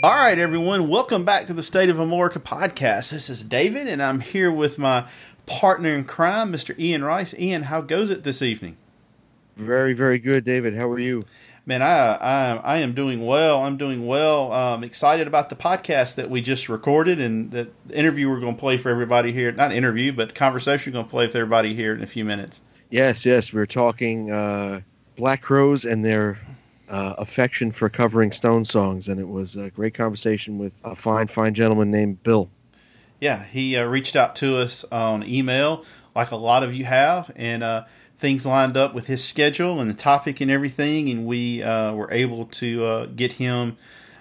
All right, everyone, welcome back to the State of America podcast. This is David, and I'm here with my partner in crime, Mr. Ian Rice. Ian, how goes it this evening? Very, very good, David. How are you? Man, I I, I am doing well. I'm doing well. Um, excited about the podcast that we just recorded and the interview we're going to play for everybody here. Not interview, but conversation we're going to play with everybody here in a few minutes. Yes, yes. We're talking uh, Black Crowes and their uh, affection for covering Stone songs, and it was a great conversation with a fine, fine gentleman named Bill. Yeah, he uh, reached out to us on email, like a lot of you have, and uh, things lined up with his schedule and the topic and everything, and we uh, were able to uh, get him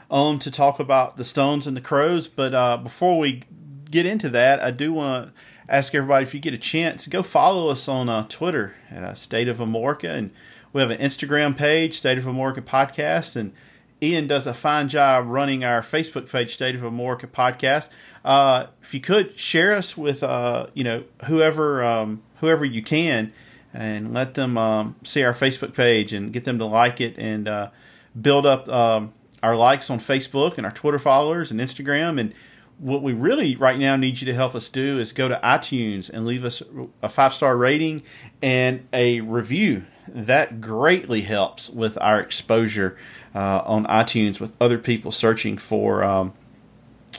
on to talk about the Stones and the Crowes. But uh, before we get into that, I do want to ask everybody if you get a chance, go follow us on Twitter at State of Amorica, and we have an Instagram page, State of America Podcast, and Ian does a fine job running our Facebook page, State of America Podcast. Uh, if you could share us with uh, you know whoever um, whoever you can, and let them um, see our Facebook page and get them to like it and uh, build up um, our likes on Facebook and our Twitter followers and Instagram and what we really right now need you to help us do is go to iTunes and leave us a five star rating and a review. That greatly helps with our exposure uh, on iTunes with other people searching for um,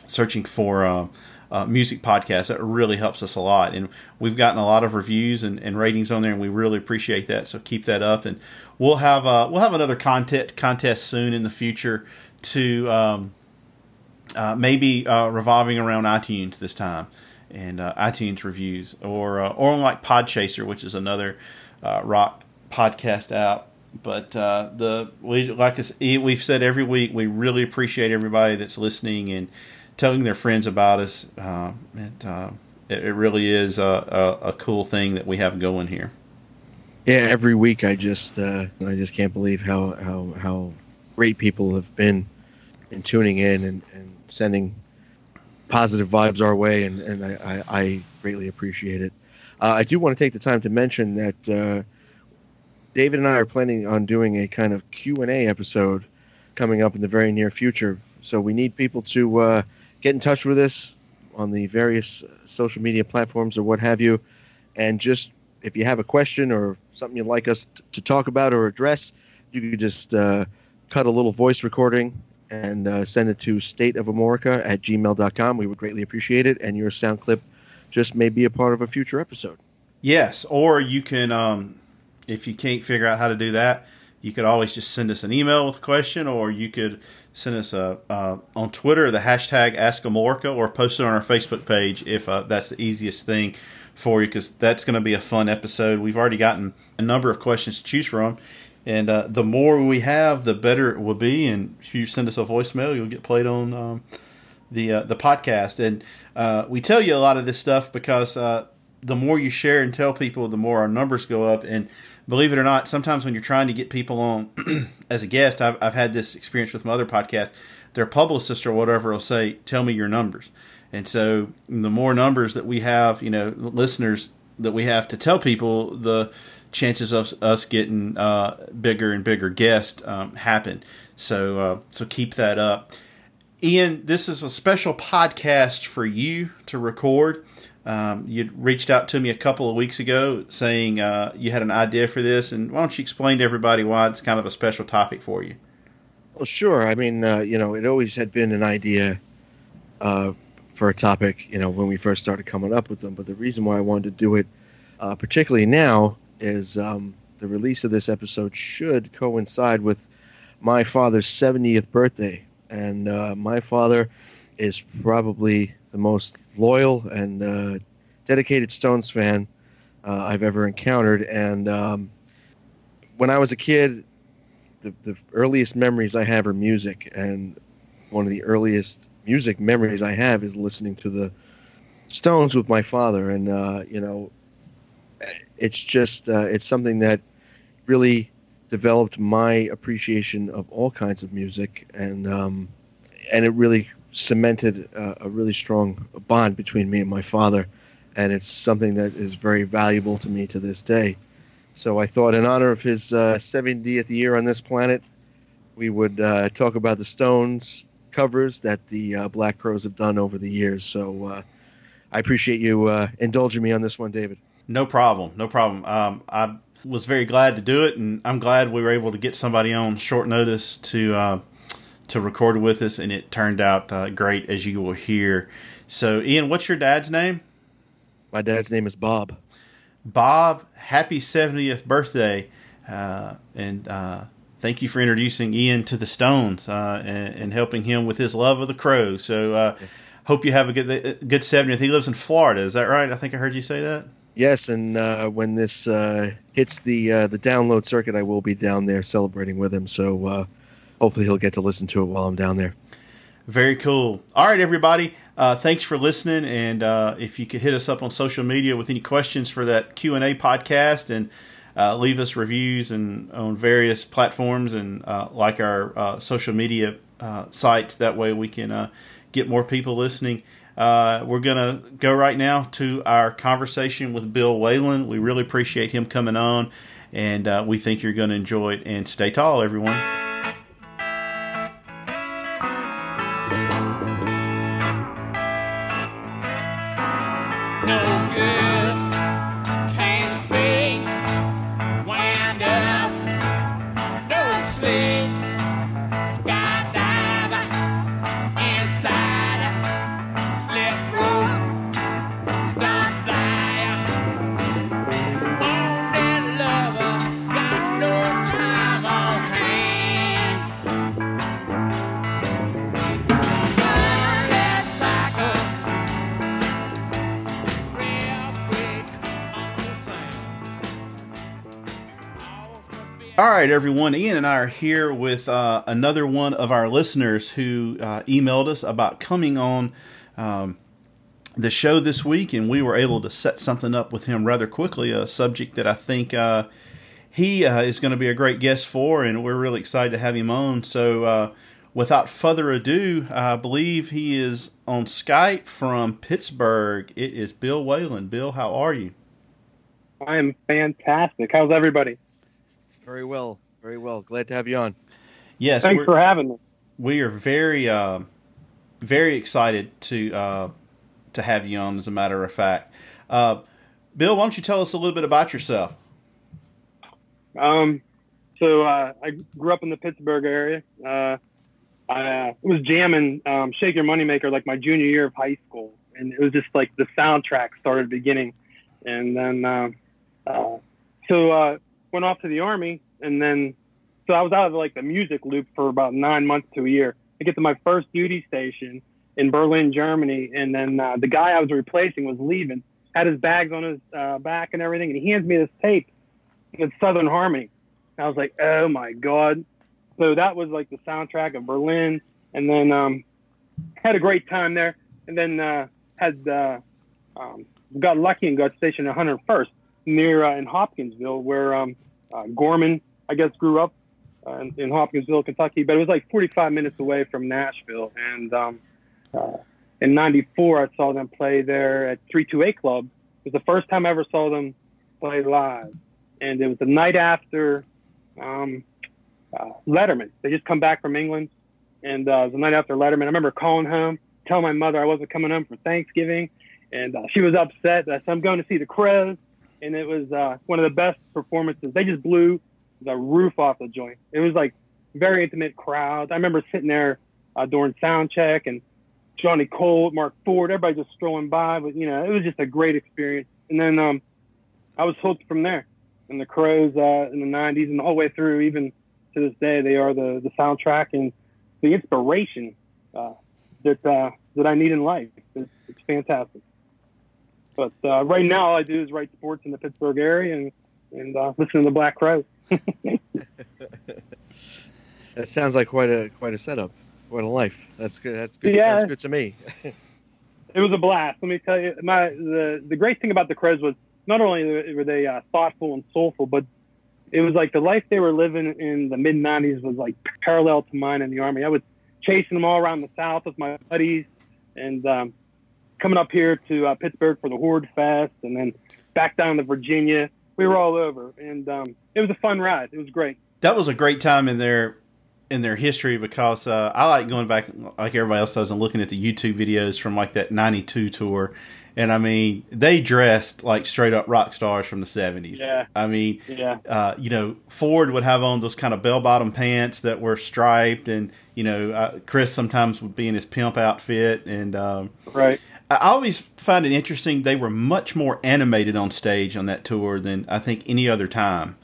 searching for uh, uh, music podcasts. That really helps us a lot, and we've gotten a lot of reviews and, and, ratings on there, and we really appreciate that. So keep that up, and we'll have uh, we'll have another contest contest soon in the future to. Um, uh, maybe uh, revolving around iTunes this time and iTunes reviews, or or like Podchaser, which is another rock podcast app. But uh, the we like we've said every week, we really appreciate everybody that's listening and telling their friends about us. it, it, it really is a, a, a, cool thing that we have going here. Yeah, every week I just I just can't believe how how how great people have been in tuning in and, and sending positive vibes our way, and, and I, I, I greatly appreciate it. Uh, I do want to take the time to mention that uh, David and I are planning on doing a kind of Q and A episode coming up in the very near future. So we need people to uh, get in touch with us on the various social media platforms or what have you, and just if you have a question or something you'd like us to talk about or address, you could just uh, cut a little voice recording and uh, send it to stateofamorica at gmail.com. We would greatly appreciate it. And your sound clip just may be a part of a future episode. Yes. Or you can, um, if you can't figure out how to do that, you could always just send us an email with a question, or you could send us a uh, on Twitter the hashtag Ask Amorica, or post it on our Facebook page if uh, that's the easiest thing for you, because that's going to be a fun episode. We've already gotten a number of questions to choose from, and uh, the more we have, the better it will be. And if you send us a voicemail, you'll get played on um, the uh, the podcast. And uh, we tell you a lot of this stuff because uh, the more you share and tell people, the more our numbers go up. And believe it or not, sometimes when you're trying to get people on as a guest, I've, I've had this experience with my other podcast. Their publicist or whatever will say, "Tell me your numbers." And so, the more numbers that we have, you know, listeners that we have to tell people, the chances of us getting uh, bigger and bigger guests um, happen. So uh, so keep that up. Ian, this is a special podcast for you to record. Um, you reached out to me a couple of weeks ago saying uh, you had an idea for this, and why don't you explain to everybody why it's kind of a special topic for you? Well, sure. I mean, uh, you know, it always had been an idea uh, for a topic, you know, when we first started coming up with them. But the reason why I wanted to do it, uh, particularly now, is um, the release of this episode should coincide with my father's 70th birthday. And uh, my father is probably the most loyal and uh, dedicated Stones fan uh, I've ever encountered. And um, when I was a kid, the, the earliest memories I have are music. And one of the earliest music memories I have is listening to the Stones with my father, and uh, you know, it's just uh, it's something that really developed my appreciation of all kinds of music, and um, and it really cemented uh, a really strong bond between me and my father, and it's something that is very valuable to me to this day. So I thought, in honor of his uh, 70th year on this planet, we would uh, talk about the Stones covers that the uh, Black Crowes have done over the years. So uh, I appreciate you uh, indulging me on this one, David. No problem. No problem. Um, I was very glad to do it, and I'm glad we were able to get somebody on short notice to to record with us, and it turned out uh, great, as you will hear. So, Ian, what's your dad's name? My dad's name is Bob. Bob, happy 70th birthday, uh, and thank you for introducing Ian to the Stones uh, and, and, helping him with his love of the Crowes. So, uh, hope you have a good good 70th. He lives in Florida. Is that right? I think I heard you say that. Yes, and uh, when this uh, hits the uh, the download circuit, I will be down there celebrating with him. So, uh, hopefully, he'll get to listen to it while I'm down there. Very cool. All right, everybody. thanks for listening, and if you could hit us up on social media with any questions for that Q and A podcast, and uh, leave us reviews and on various platforms and uh, like our uh, social media uh, sites. That way we can uh, get more people listening. we're to go right now to our conversation with Bill Whalen. We really appreciate him coming on, and we think you're going to enjoy it. And stay tall, everyone. Right, everyone. Ian and I are here with uh, another one of our listeners who uh, emailed us about coming on um, the show this week, and we were able to set something up with him rather quickly. A subject that I think uh, he uh, is going to be a great guest for, and we're really excited to have him on. So, uh, without further ado, I believe he is on Skype from Pittsburgh. It is Bill Whalen. Bill, how are you? I am fantastic. How's everybody? Very well, very well. Glad to have you on. Yes, thanks for having me. We are very, uh, very excited to uh, to have you on. As a matter of fact, uh, Bill, why don't you tell us a little bit about yourself? Um, so uh, I grew up in the Pittsburgh area. Uh, I uh, was jamming um, "Shake Your Moneymaker" like my junior year of high school, and it was just like the soundtrack started beginning, and then so went off to the army, and then so I was out of like the music loop for about nine months to a year. I get to my first duty station in Berlin, Germany, and then uh, the guy I was replacing was leaving, had his bags on his uh, back and everything, and he hands me this tape with Southern Harmony. And I was like, oh my god! So that was like the soundtrack of Berlin, and then um, had a great time there, and then uh, had uh, um, got lucky and got stationed at 101st near uh, in Hopkinsville, where um, uh, Gorman, I guess, grew up uh, in, in, Hopkinsville, Kentucky. But it was like 45 minutes away from Nashville. And um, uh, in '94, I saw them play there at 328 Club. It was the first time I ever saw them play live, and it was the night after um, uh, Letterman. They just come back from England, and uh, the night after Letterman, I remember calling home, telling my mother I wasn't coming home for Thanksgiving, and she was upset. I said, "I'm going to see the Crowes." And it was uh, one of the best performances. They just blew the roof off the joint. It was like very intimate crowd. I remember sitting there uh, during sound check and Johnny Colt, Marc Ford, everybody just strolling by. But you know, it was just a great experience. And then um, I was hooked from there. And the Crowes uh, in the '90s and all the way through, even to this day, they are the the soundtrack and the inspiration uh, that uh, that I need in life. It's, it's fantastic. But uh, right now, all I do is write sports in the Pittsburgh area and and uh, listen to the Black Crowes. that sounds like quite a quite a setup. quite a life. That's good. That's good. Yeah. Sounds good to me. it was a blast. Let me tell you, my the the great thing about the Crowes was not only were they uh, thoughtful and soulful, but it was like the life they were living in the mid '90s was like parallel to mine in the army. I was chasing them all around the South with my buddies, and um, coming up here to uh, Pittsburgh for the Horde Fest, and then back down to Virginia. We were all over, and um, it was a fun ride. It was great. That was a great time in their in their history because uh, I like going back like everybody else does and looking at the YouTube videos from like that '92 tour. And I mean, they dressed like straight up rock stars from the '70s. Yeah. I mean, Yeah. uh, you know, Ford would have on those kind of bell bottom pants that were striped, and you know, uh, Chris sometimes would be in his pimp outfit, and um, Right. I always find it interesting. They were much more animated on stage on that tour than I think any other time.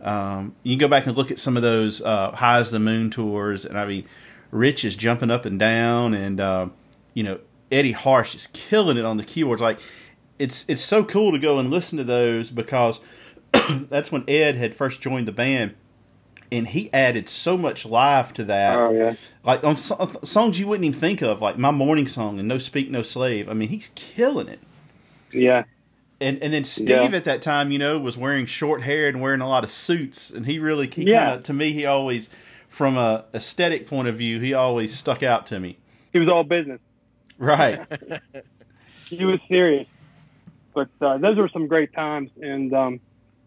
Um, you can go back and look at some of those uh, High as the Moon tours, and I mean, Rich is jumping up and down, and uh, you know Eddie Harsch is killing it on the keyboards. Like it's it's so cool to go and listen to those because that's when Ed had first joined the band, and he added so much life to that Oh yeah. like on so- songs you wouldn't even think of, like my morning song and No Speak No Slave. I mean, he's killing it. Yeah. And and then Steve Yeah. at that time, you know, was wearing short hair and wearing a lot of suits, and he really he Yeah. kind of to me he always, from a aesthetic point of view, he always stuck out to me. He was all business. Right. he was serious. But uh, those were some great times, and um,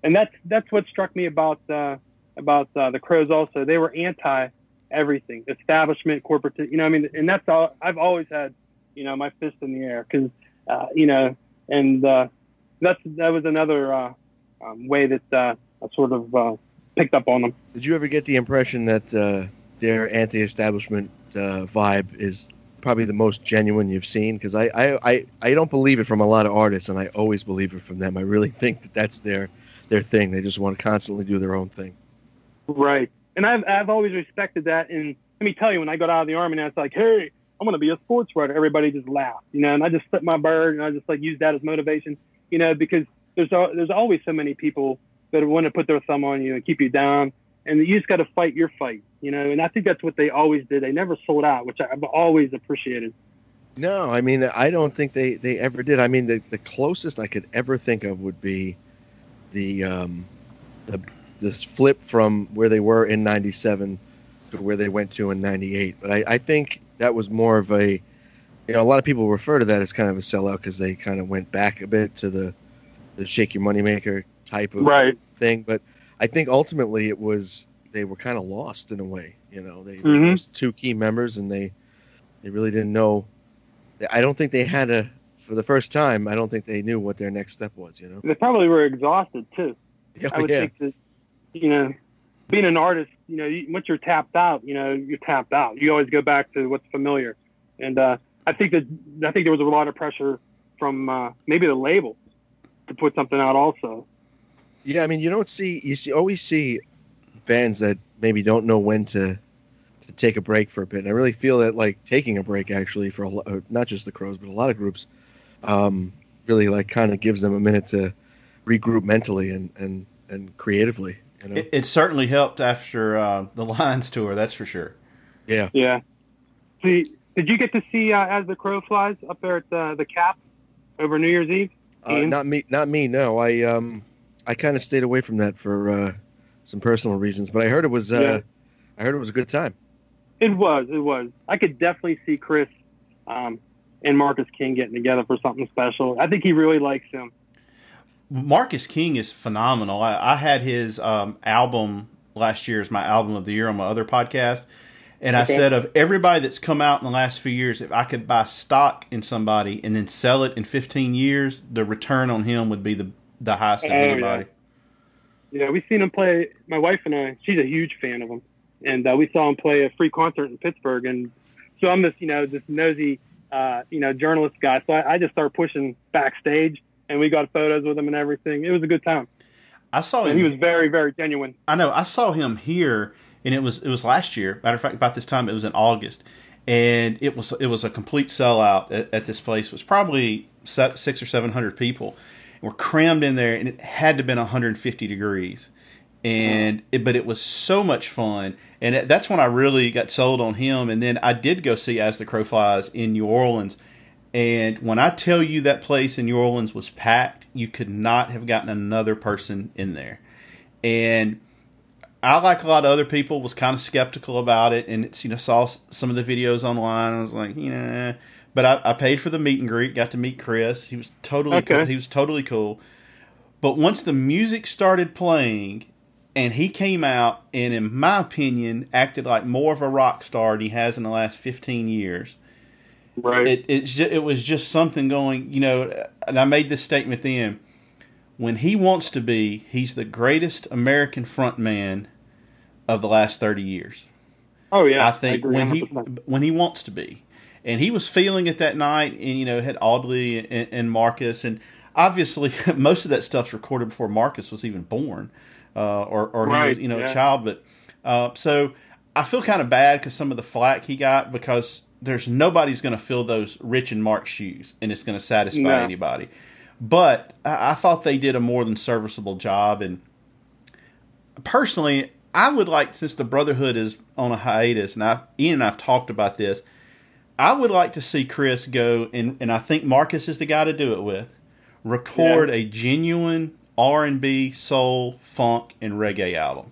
and that's that's what struck me about uh, about uh, the Crowes. Also, they were anti everything, establishment, corporate. You know, I mean, and that's all. I've always had, you know, my fist in the air because, uh, you know, and uh, that's that was another uh, um, way that uh, I sort of uh, picked up on them. Did you ever get the impression that uh, their anti-establishment vibe is probably the most genuine you've seen? Because I, I, I, I don't believe it from a lot of artists, and I always believe it from them. I really think that that's their their thing. They just want to constantly do their own thing. Right. And I've I've always respected that. And let me tell you, when I got out of the army, and I was like, hey, I'm gonna be a sports writer. Everybody just laughed, you know. And I just flipped my bird, and I just like used that as motivation, you know, because there's there's always so many people that want to put their thumb on you and keep you down, and you just got to fight your fight, you know. And I think that's what they always did. They never sold out, which I've always appreciated. No, I mean I don't think they, they ever did. I mean the, the closest I could ever think of would be the um, the this flip from where they were in '97 to where they went to in '98. But I, I think that was more of a you know a lot of people refer to that as kind of a sellout because they kind of went back a bit to the the shake your moneymaker type of Right. thing. But I think ultimately it was they were kind of lost in a way. You know, they Mhm. there was two key members and they they really didn't know. I don't think they had a for the first time. I don't think they knew what their next step was. You know. They probably were exhausted too. Yeah, I would yeah. think that, you know, being an artist, you know, once you're tapped out, you know, you're tapped out. You always go back to what's familiar. And uh, I think that I think there was a lot of pressure from uh, maybe the label to put something out also. Yeah, I mean, you don't see you see always see bands that maybe don't know when to to take a break for a bit. And I really feel that like taking a break actually for a lot, not just the Crowes, but a lot of groups, um, really like kind of gives them a minute to regroup mentally and and and creatively. You know? it, it certainly helped after uh, the Lions tour, that's for sure. yeah. Yeah. See, did you get to see uh, as the crow flies up there at the, the Cap over New Year's Eve? Uh, not me. Not me. No, I um, I kind of stayed away from that for uh, some personal reasons. But I heard it was. Uh, Yeah. I heard it was a good time. It was. It was. I could definitely see Chris um, and Marcus King getting together for something special. I think he really likes him. Marcus King is phenomenal. I, I had his um, album last year as my album of the year on my other podcast, and I said of everybody that's come out in the last few years, if I could buy stock in somebody and then sell it in 15 years, the return on him would be the the highest of Oh, yeah. anybody. Yeah, we've seen him play. My wife and I, she's a huge fan of him, and uh, we saw him play a free concert in Pittsburgh. And so I'm this, you know, this nosy, uh, you know, journalist guy. So I, I just started pushing backstage, and we got photos with him and everything. It was a good time. I saw And him. he was very, very genuine. I know. I saw him here, and it was it was last year. Matter of fact, about this time, it was in August, and it was it was a complete sellout at, at this place. It was probably six or seven hundred people, and we're crammed in there, and it had to have been 150 degrees, and it, but it was so much fun, and it, that's when I really got sold on him. And then I did go see As the Crow Flies in New Orleans, and when I tell you that place in New Orleans was packed, you could not have gotten another person in there. And I, like a lot of other people, was kind of skeptical about it, and it's you know saw some of the videos online. I was like, yeah, but I, I paid for the meet and greet, got to meet Chris. He was totally Okay. cool. he was totally cool. But once the music started playing, and he came out and, in my opinion, acted like more of a rock star than he has in the last fifteen years Right. it it's just, it was just something going, you know. And I made this statement then. When he wants to be, he's the greatest American frontman of the last thirty years. oh yeah. I think agree when he when he wants to be, and he was feeling it that night, and you know had Audley and, and Marcus, and obviously most of that stuff's recorded before Marcus was even born, uh, or or he was you know a child. But uh, so I feel kind of bad because some of the flack he got because there's nobody's going to fill those Rich and Marc shoes, and it's going to satisfy No. anybody. But I, I thought they did a more than serviceable job, and personally, I would like since the Brotherhood is on a hiatus, and I Ian and I've talked about this. I would like to see Chris go, and and I think Marcus is the guy to do it with. Record a genuine R and B, soul, funk, and reggae album.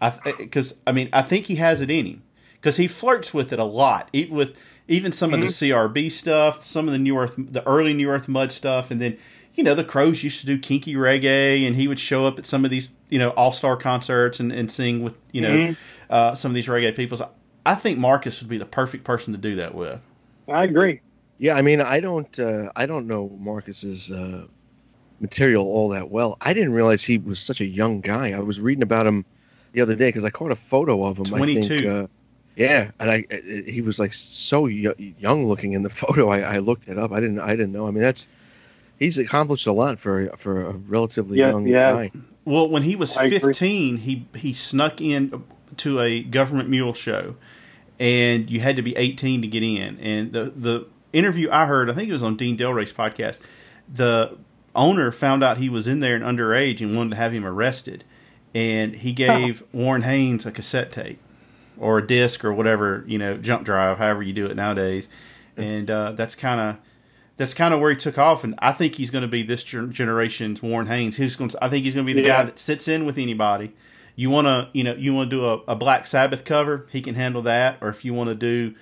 I because eh, I mean I think he has it in him because he flirts with it a lot, even with even some of the CRB stuff, some of the New Earth, the early New Earth Mud stuff, and then you know the Crowes used to do kinky reggae, and he would show up at some of these you know all star concerts and, and sing with you know uh, some of these reggae people. So I think Marcus would be the perfect person to do that with. I agree. Yeah, I mean, I don't, uh, I don't know Marcus's uh, material all that well. I didn't realize he was such a young guy. I was reading about him the other day because I caught a photo of him. I 22. think, uh, yeah, and I, I- he was like so yo- young looking in the photo. I, I looked it up. I didn't, I didn't know. I mean, that's he's accomplished a lot for for a relatively Yeah, young yeah. guy. Well, when he was I agree. 15, he he snuck in to a government mule show, and you had to be 18 to get in. And the the interview I heard, I think it was on Dean Delray's podcast, the owner found out he was in there and underage and wanted to have him arrested, and he gave Warren Haynes a cassette tape or a disc or whatever you know jump drive, however you do it nowadays, and uh, that's kind of that's kind of where he took off, and I think he's going to be this generation's Warren Haynes. He's going. I think he's going to be the Yeah. guy that sits in with anybody. You want to, you know, you want to do a, a Black Sabbath cover, he can handle that. Or if you want to do,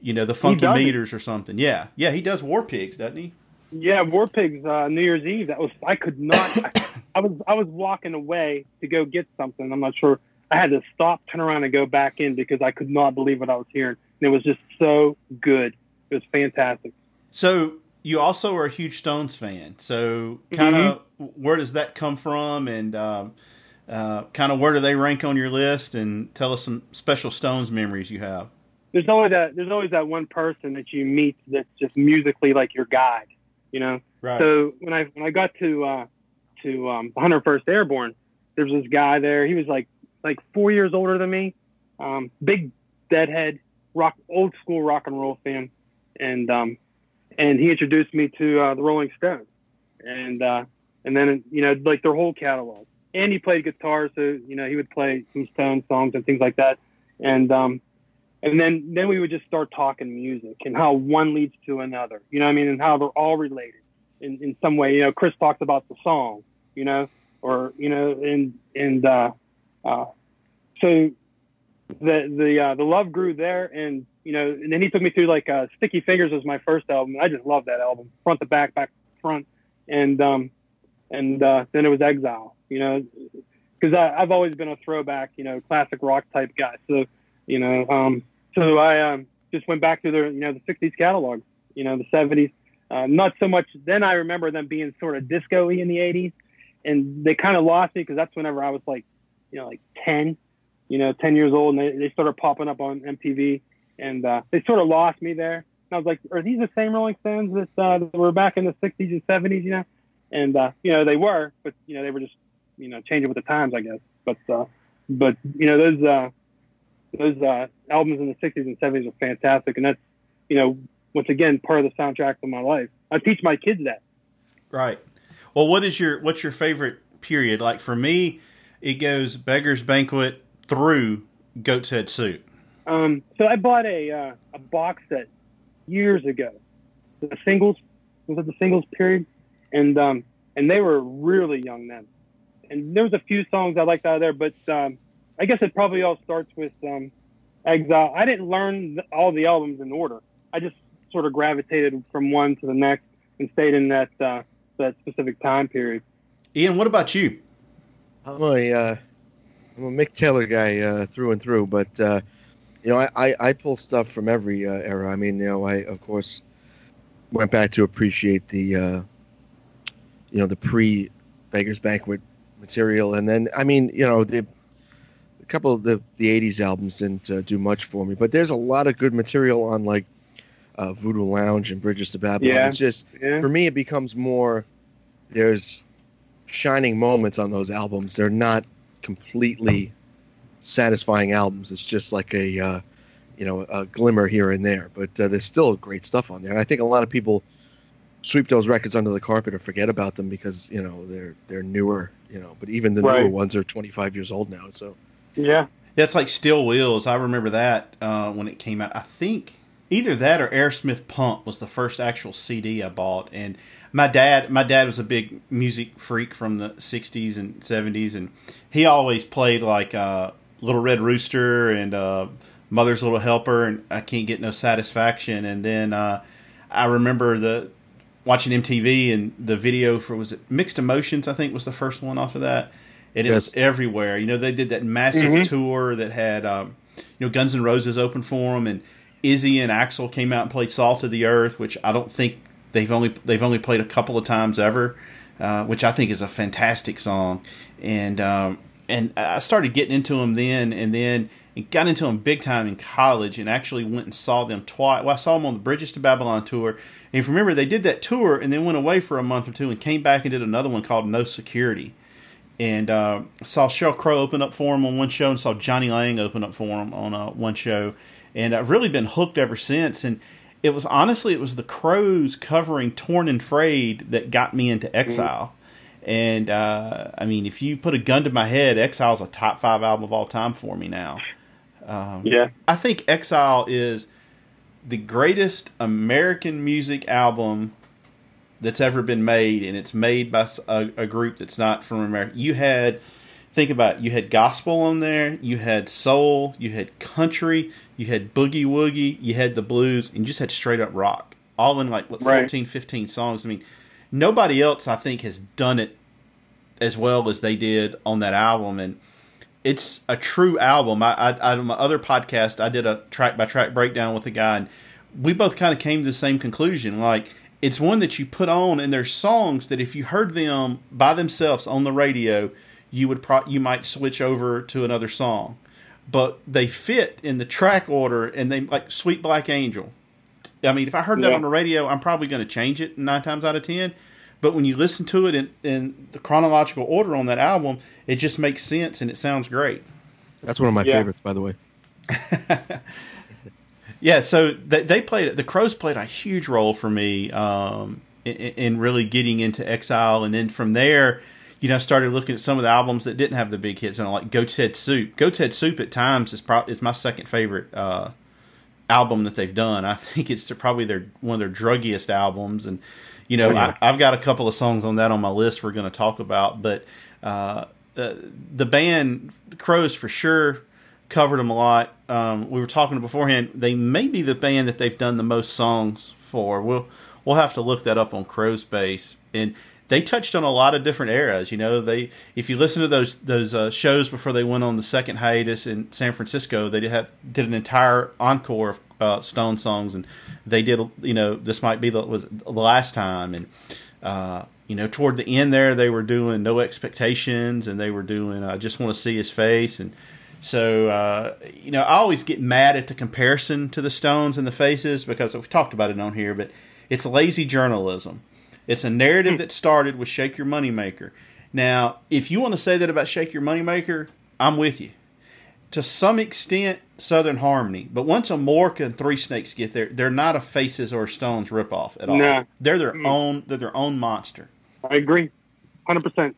you know, the Funky does it. Meters or something, yeah, yeah, he does War Pigs, doesn't he? Yeah, War Pigs uh, New Year's Eve. That was I could not. I, I was I was walking away to go get something. I'm not sure. I had to stop, turn around, and go back in because I could not believe what I was hearing. And it was just so good. It was fantastic. So you also are a huge Stones fan. So kind of where does that come from, and um, uh, kind of where do they rank on your list? And tell us some special Stones memories you have. There's always that. There's always that one person that you meet that's just musically like your guide. You know. Right. So when I when I got to uh, to um, 101st Airborne, there was this guy there. He was like like four years older than me, um, big deadhead, rock old school rock and roll fan, and um, and he introduced me to uh, the Rolling Stones, and uh, and then you know like their whole catalog. And he played guitar, so you know he would play some Stones songs and things like that, and um, and then then we would just start talking music and how one leads to another you know what i mean? And how they're all related in, in some way. You know chris talks about the song you know or you know and and uh uh so the the uh the love grew there and you know and then he took me through like uh sticky fingers was my first album i just love that album front to back back to front and um and uh then it was exile you know because i've always been a throwback you know classic rock type guy so you know um so I um, just went back to the you know the '60s catalog, you know the '70s. Uh, not so much. Then I remember them being sort of disco-y in the '80s, and they kind of lost me because that's whenever I was like, you know, like 10, you know, 10 years old, and they, they started popping up on MTV, and uh, they sort of lost me there. And I was like, are these the same Rolling Stones that, uh, that were back in the '60s and '70s? You know, and uh, you know they were, but you know they were just you know changing with the times, I guess. But uh, but you know those. Uh, those uh, albums in the 60s and 70s are fantastic and that's you know once again part of the soundtrack of my life i teach my kids that Right. Well, what is your what's your favorite period? Like for me, it goes Beggar's Banquet through Goat's Head Soup. Um, so I bought a uh, a box set years ago. The singles was it the singles period, and um, and they were really young then. And there was a few songs I liked out of there, but um, I guess it probably all starts with um, Exile. I didn't learn all the albums in order. I just sort of gravitated from one to the next and stayed in that uh, that specific time period. Ian, what about you? I'm a uh, I'm a Mick Taylor guy uh, through and through, but uh, you know I, I, I, pull stuff from every uh, era. I mean, you know, I of course went back to appreciate the uh, you know the pre Beggar's Banquet material, and then I mean, you know, the a couple of the the '80s albums didn't uh, do much for me, but there's a lot of good material on like Voodoo Lounge and Bridges to Babylon. Yeah. It's just Yeah. for me, it becomes more. There's shining moments on those albums. They're not completely satisfying albums. It's just like a, uh, you know, a glimmer here and there. But uh, there's still great stuff on there. And I think a lot of people sweep those records under the carpet or forget about them because you know they're they're newer. You know, but even the newer ones are 25 years old now. So Yeah. That's like Steel Wheels. I remember that uh, when it came out. I think either that or Aerosmith Pump was the first actual CD I bought. And my dad, my dad was a big music freak from the '60s and '70s, and he always played like uh, Little Red Rooster and uh, Mother's Little Helper, and I can't get no satisfaction. And then uh, I remember the watching MTV and the video for was it Mixed Emotions? I think was the first one off of that, and it was everywhere. You know, they did that massive tour that had um, you know Guns N' Roses open for them, and Izzy and Axl came out and played "Salt of the Earth," which I don't think they've only they've only played a couple of times ever, uh, which I think is a fantastic song. And um, and I started getting into them then, and then got into them big time in college, and actually went and saw them twice. Well, I saw them on the Bridges to Babylon tour. And if you remember, they did that tour and then went away for a month or two and came back and did another one called No Security and uh, saw Sheryl Crow open up for him on one show, and saw Jonny Lang open up for him on uh, one show, and I've really been hooked ever since. And it was honestly, it was the Crowes covering "Torn and Frayed" that got me into Exile. And uh, I mean, if you put a gun to my head, Exile's a top five album of all time for me now. Yeah. I think Exile is the greatest American music album that's ever been made, and it's made by a group that's not from America. You had, think about it, you had gospel on there, you had soul, you had country, you had boogie woogie, you had the blues, and you just had straight up rock, all in like what, Right. 14, 15 songs. I mean, nobody else, I think, has done it as well as they did on that album, and it's a true album. I, I, I on my other podcast, I did a track by track breakdown with a guy, and we both kind of came to the same conclusion. Like it's one that you put on, and there's songs that if you heard them by themselves on the radio, you would pro- you might switch over to another song, but they fit in the track order, and they like Sweet Black Angel. I mean, if I heard that Yeah. on the radio, I'm probably going to change it nine times out of ten. But when you listen to it in, in the chronological order on that album, it just makes sense and it sounds great. that's one of my Yeah. favorites, by the way. Yeah, so they, they played the Crowes played a huge role for me um, in, in really getting into Exile, and then from there, you know, I started looking at some of the albums that didn't have the big hits, and I like Goat's Head Soup. Goat's Head Soup at times is pro- is my second favorite uh, album that they've done. I think it's probably their one of their druggiest albums, and you know, Oh, yeah. I, I've got a couple of songs on that on my list we're going to talk about, but uh, uh, the band the Crowes for sure covered them a lot. Um, we were talking beforehand; they may be the band that they've done the most songs for. We'll we'll have to look that up on Crowesbase, and they touched on a lot of different eras. You know, they if you listen to those those uh, shows before they went on the second hiatus in San Francisco, they did have, did an entire encore of uh, Stone songs, and they did you know this might be the was the last time, and uh, you know toward the end there they were doing No Expectations, and they were doing I Just Want to See His Face, and so uh, you know I always get mad at the comparison to the Stones and the Faces because we've talked about it on here, but it's lazy journalism. It's a narrative hmm. that started with Shake Your Moneymaker. Now, if you want to say that about Shake Your Moneymaker, I'm with you. To some extent, Southern Harmony, but once Amorica and Three Snakes get there, they're not a Faces or Stones ripoff at all. No. They're their hmm. own. They're their own monster. I agree, hundred percent.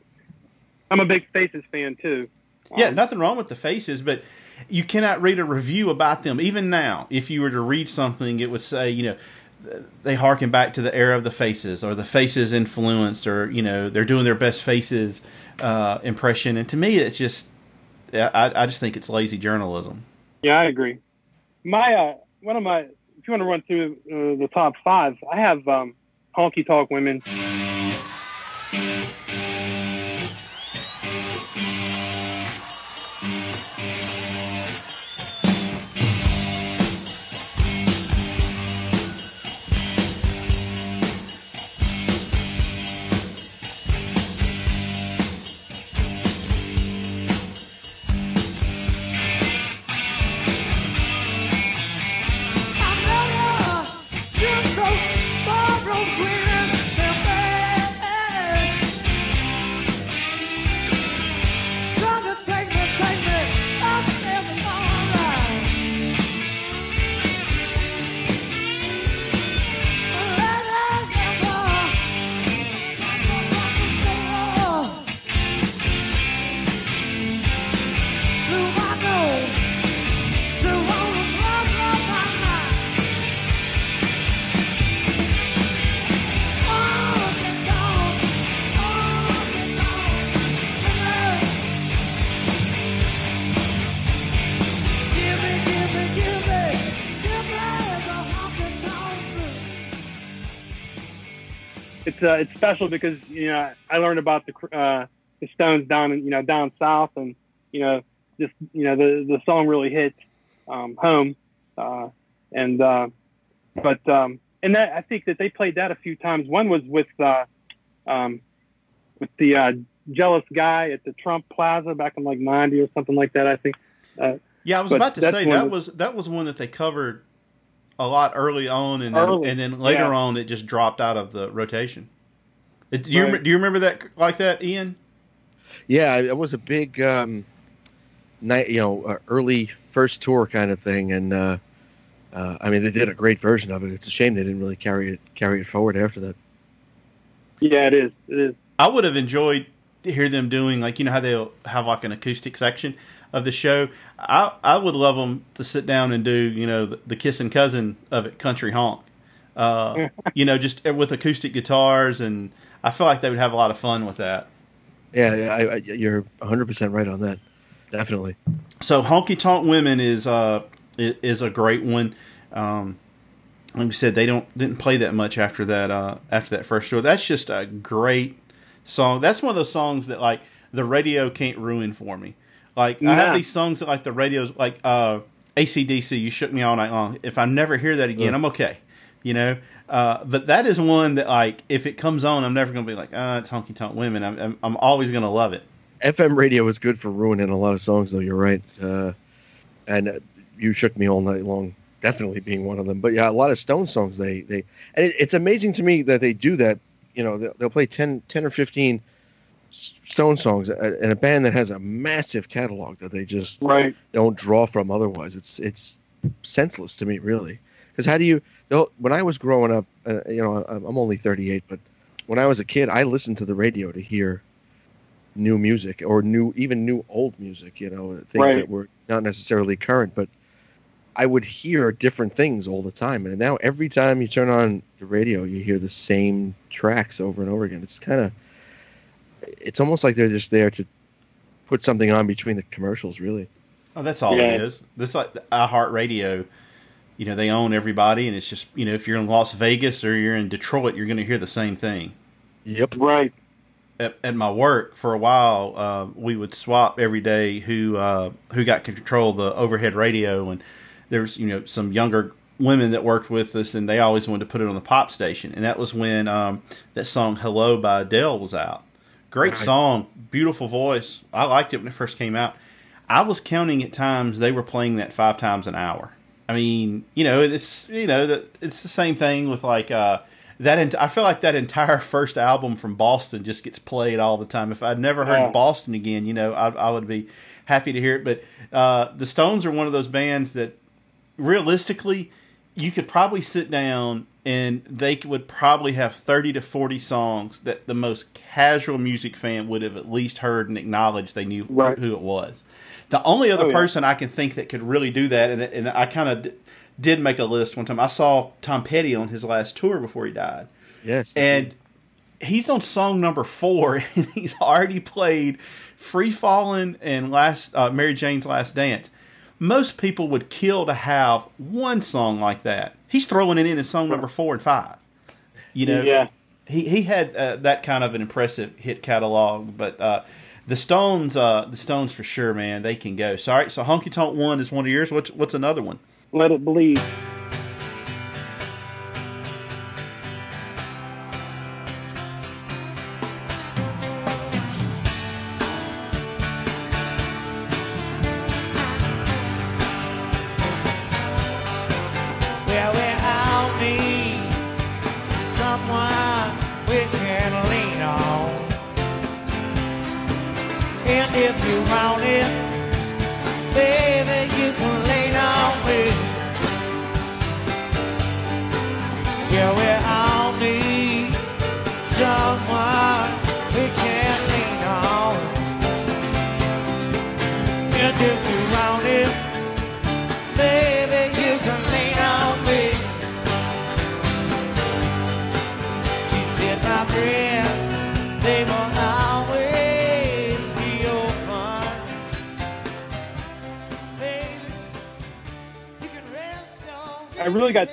I'm a big Faces fan too. Yeah, um, nothing wrong with the faces, but you cannot read a review about them. Even now, if you were to read something, it would say, you know, they harken back to the era of the faces, or the faces influenced, or you know, they're doing their best faces uh, impression. And to me, it's just, I, I just think it's lazy journalism. Yeah, I agree. My uh, one of my, if you want to run through uh, the top five, I have um, honky tonk women. Uh, it's special because you know I learned about the uh, the Stones down in you know down south, and you know just you know the the song really hit um, home, uh, and uh, but um, and that I think that they played that a few times. One was with uh, um, with the uh, jealous guy at the Trump Plaza back in like '90 or something like that. I think. Uh, yeah, I was about to say that was that was one that they covered a lot early on, and Early, then, and then later yeah. on it just dropped out of the rotation. It- do you Right. do you remember that like that, Ian? Yeah, it was a big, um, night, you know, uh, early first tour kind of thing, and uh, uh, I mean, they did a great version of it. It's a shame they didn't really carry it carry it forward after that. Yeah, it is. It is. I would have enjoyed to hear them doing like you know how they'll have like an acoustic section of the show. I I would love them to sit down and do you know the, the kissing cousin of it, country honk. Uh, you know, just with acoustic guitars, and I feel like they would have a lot of fun with that. Yeah, I, I, you're 100 percent right on that. Definitely. So honky tonk women is uh is a great one. Um, like we said, they don't didn't play that much after that uh after that first tour. That's just a great song. That's one of those songs that like the radio can't ruin for me. Like I have these songs that like the radio's like uh ACDC, you shook me all night long. If I never hear that again, I'm okay. You know? Uh, but that is one that like if it comes on, I'm never gonna be like, ah, it's honky tonk women. I'm, I'm I'm always gonna love it. FM radio is good for ruining a lot of songs, though. You're right. Uh, and uh, you shook me all night long. Definitely being one of them. But yeah, a lot of Stone songs. They they and it, it's amazing to me that they do that. You know, they'll, they'll play 10, 10 or fifteen Stone songs uh, in a band that has a massive catalog that they just Right. don't draw from otherwise. It's it's senseless to me, really. Because how do you? They'll- When I was growing up, uh, you know, I'm I'm only 38, but when I was a kid, I listened to the radio to hear new music or new, even new old music. You know, things Right. that were not necessarily current, but I would hear different things all the time. And now every time you turn on the radio, you hear the same tracks over and over again. It's kind of, it's almost like they're just there to put something on between the commercials, really. Oh, that's all Yeah. it is. This like the iHeartRadio. You know they own everybody, and it's just you know if you're in Las Vegas or you're in Detroit, you're going to hear the same thing. Yep. Right. At, at my work, for a while, uh, we would swap every day who uh, who got control of the overhead radio, and there's you know some younger women that worked with us, and they always wanted to put it on the pop station, and that was when um, that song "Hello" by Adele was out. Great Right. song, beautiful voice. I liked it when it first came out. I was counting at times they were playing that five times an hour. I mean, you know, it's you know that it's the same thing with like uh, that. Ent- I feel like that entire first album from Boston just gets played all the time. If I'd never heard Yeah. Boston again, you know, I, I would be happy to hear it. But uh, the Stones are one of those bands that, realistically, you could probably sit down and they would probably have 30 to 40 songs that the most casual music fan would have at least heard and acknowledged they knew Right. who it was. The only other Oh, yeah. person I can think that could really do that, and, and I kind of d- did make a list one time. I saw Tom Petty on his last tour before he died, Yes. and he's on song number four, and he's already played "Free Fallin'" and "Last uh, Mary Jane's Last Dance." Most people would kill to have one song like that. He's throwing it in at song number four and five. You know, Yeah. he he had uh, that kind of an impressive hit catalog, but uh, the Stones, uh, the Stones for sure, man, they can go. So, all right, so Honky Tonk Women is one of yours. What's what's another one? Let it bleed.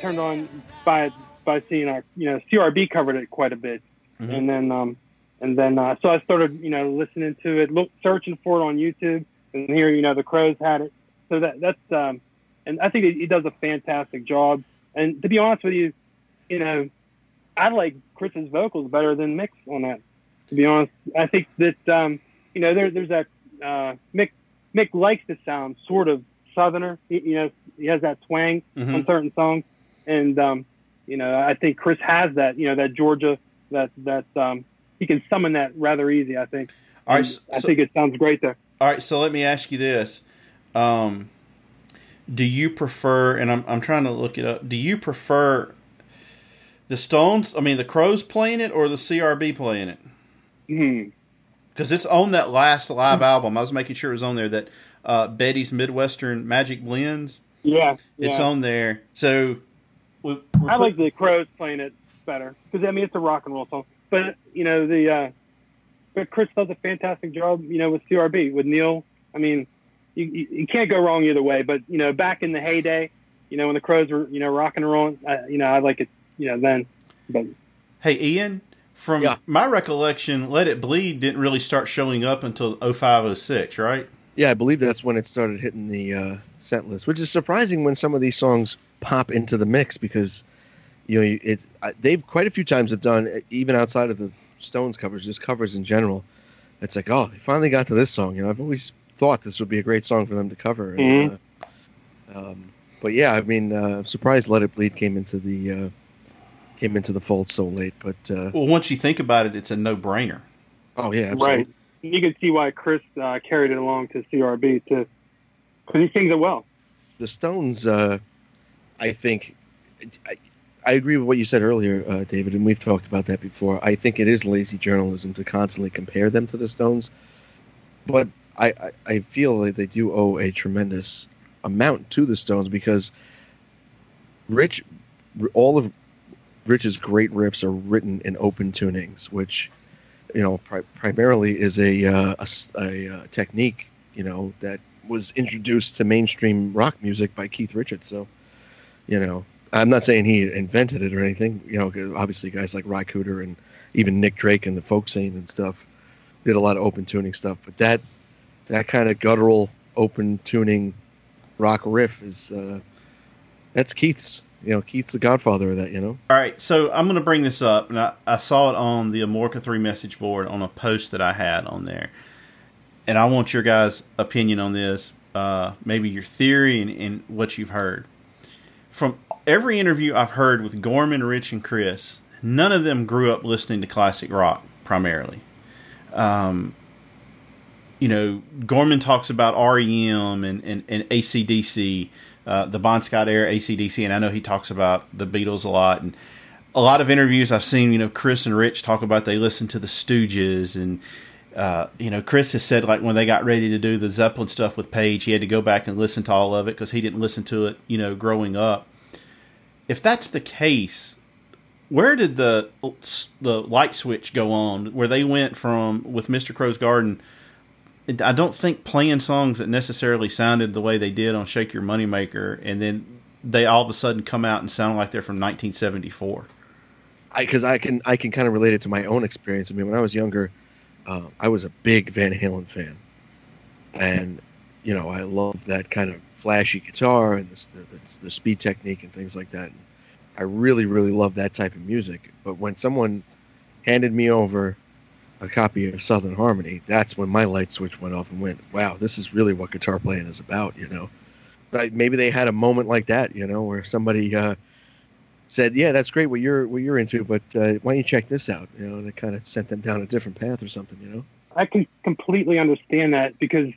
Turned on by by seeing our you know CRB covered it quite a bit, and then um and then uh, so I started you know listening to it, look searching for it on YouTube, and here you know the Crowes had it, so that that's um and I think he, he does a fantastic job. And to be honest with you, you know, I like Chris's vocals better than Mick's on that. To be honest, I think that um you know there there's that uh, Mick Mick likes to sound sort of southerner. He, you know, he has that twang Mhm. on certain songs, and um, you know, I think Chris has that. You know, that Georgia, that that um, he can summon that rather easy. I think. All right, so- I think it sounds great there. All right, so let me ask you this: um, Do you prefer? And I'm I'm trying to look it up. Do you prefer the Stones? I mean, the Crowes playing it or the CRB playing it? Hmm. Because it's on that last live album. I was making sure it was on there. That uh, Betty's Midwestern Magic Blends. Yeah, It's on there. So we, we're I put- like the Crowes playing it better because I mean it's a rock and roll song. But you know the uh, but Chris does a fantastic job. You know with CRB with Neil. I mean you, you, you can't go wrong either way. But you know back in the heyday, you know when the Crowes were you know rock and rolling, uh, you know I like it. You know then, but Hey, Ian. From Yeah. my recollection, Let It Bleed didn't really start showing up until 0506, right? Yeah, I believe that's when it started hitting the uh, set list, which is surprising when some of these songs pop into the mix because you know it's they've quite a few times have done even outside of the Stones covers, just covers in general. It's like, oh, they finally got to this song. You know, I've always thought this would be a great song for them to cover. And, uh, um, but yeah, I mean, uh, I'm surprised "Let It Bleed" came into the uh, came into the fold so late. But uh, Well, once you think about it, it's a no-brainer. oh yeah, absolutely. right. You can see why Chris uh, carried it along to CRB too, because he sings it well. the Stones, uh, I think, I, I agree with what you said earlier, uh, David, and we've talked about that before. I think it is lazy journalism to constantly compare them to the Stones, but I, I, I feel like they do owe a tremendous amount to the Stones because Rich, all of Rich's great riffs are written in open tunings, which you know pri- primarily is a, uh, a a, uh, technique you know that was introduced to mainstream rock music by Keith Richards. So, you know, I'm not saying he invented it or anything. You know, obviously guys like Ry Cooder and even Nick Drake and the folk scene and stuff did a lot of open tuning stuff. But that that kind of guttural open tuning rock riff is uh, that's Keith's. You know, Keith's the godfather of that. You know. All right, so I'm going to bring this up, and I, I saw it on the Amorica 3 message board on a post that I had on there. And I want your guys' opinion on this, uh, maybe your theory and, and what you've heard. From every interview I've heard with Gorman, Rich, and Chris, none of them grew up listening to classic rock primarily. Um, you know, Gorman talks about REM and, and, and ACDC. uh, the Bon Scott era, ACDC, and I know he talks about the Beatles a lot. And a lot of interviews I've seen, you know, Chris and Rich talk about they listen to the Stooges and. Uh, you know, Chris has said like when they got ready to do the Zeppelin stuff with Page, he had to go back and listen to all of it because he didn't listen to it, you know, growing up. If that's the case, where did the the light switch go on where they went from with Mr. Crowe's Garden? I don't think playing songs that necessarily sounded the way they did on Shake Your Moneymaker, and then they all of a sudden come out and sound like they're from 1974. Because I, I, can I can kind of relate it to my own experience. I mean, when I was younger, uh, I was a big Van Halen fan, and you know I love that kind of flashy guitar and the, the, the speed technique and things like that. And I really, really love that type of music. But when someone handed me over a copy of Southern Harmony, that's when my light switch went off and went, "Wow, this is really what guitar playing is about," you know. Maybe they had a moment like that, you know, where somebody uh, said, "Yeah, that's great what you're what you're into, but uh, why don't you check this out?" You know, and it kind of sent them down a different path or something, you know. I can completely understand that because,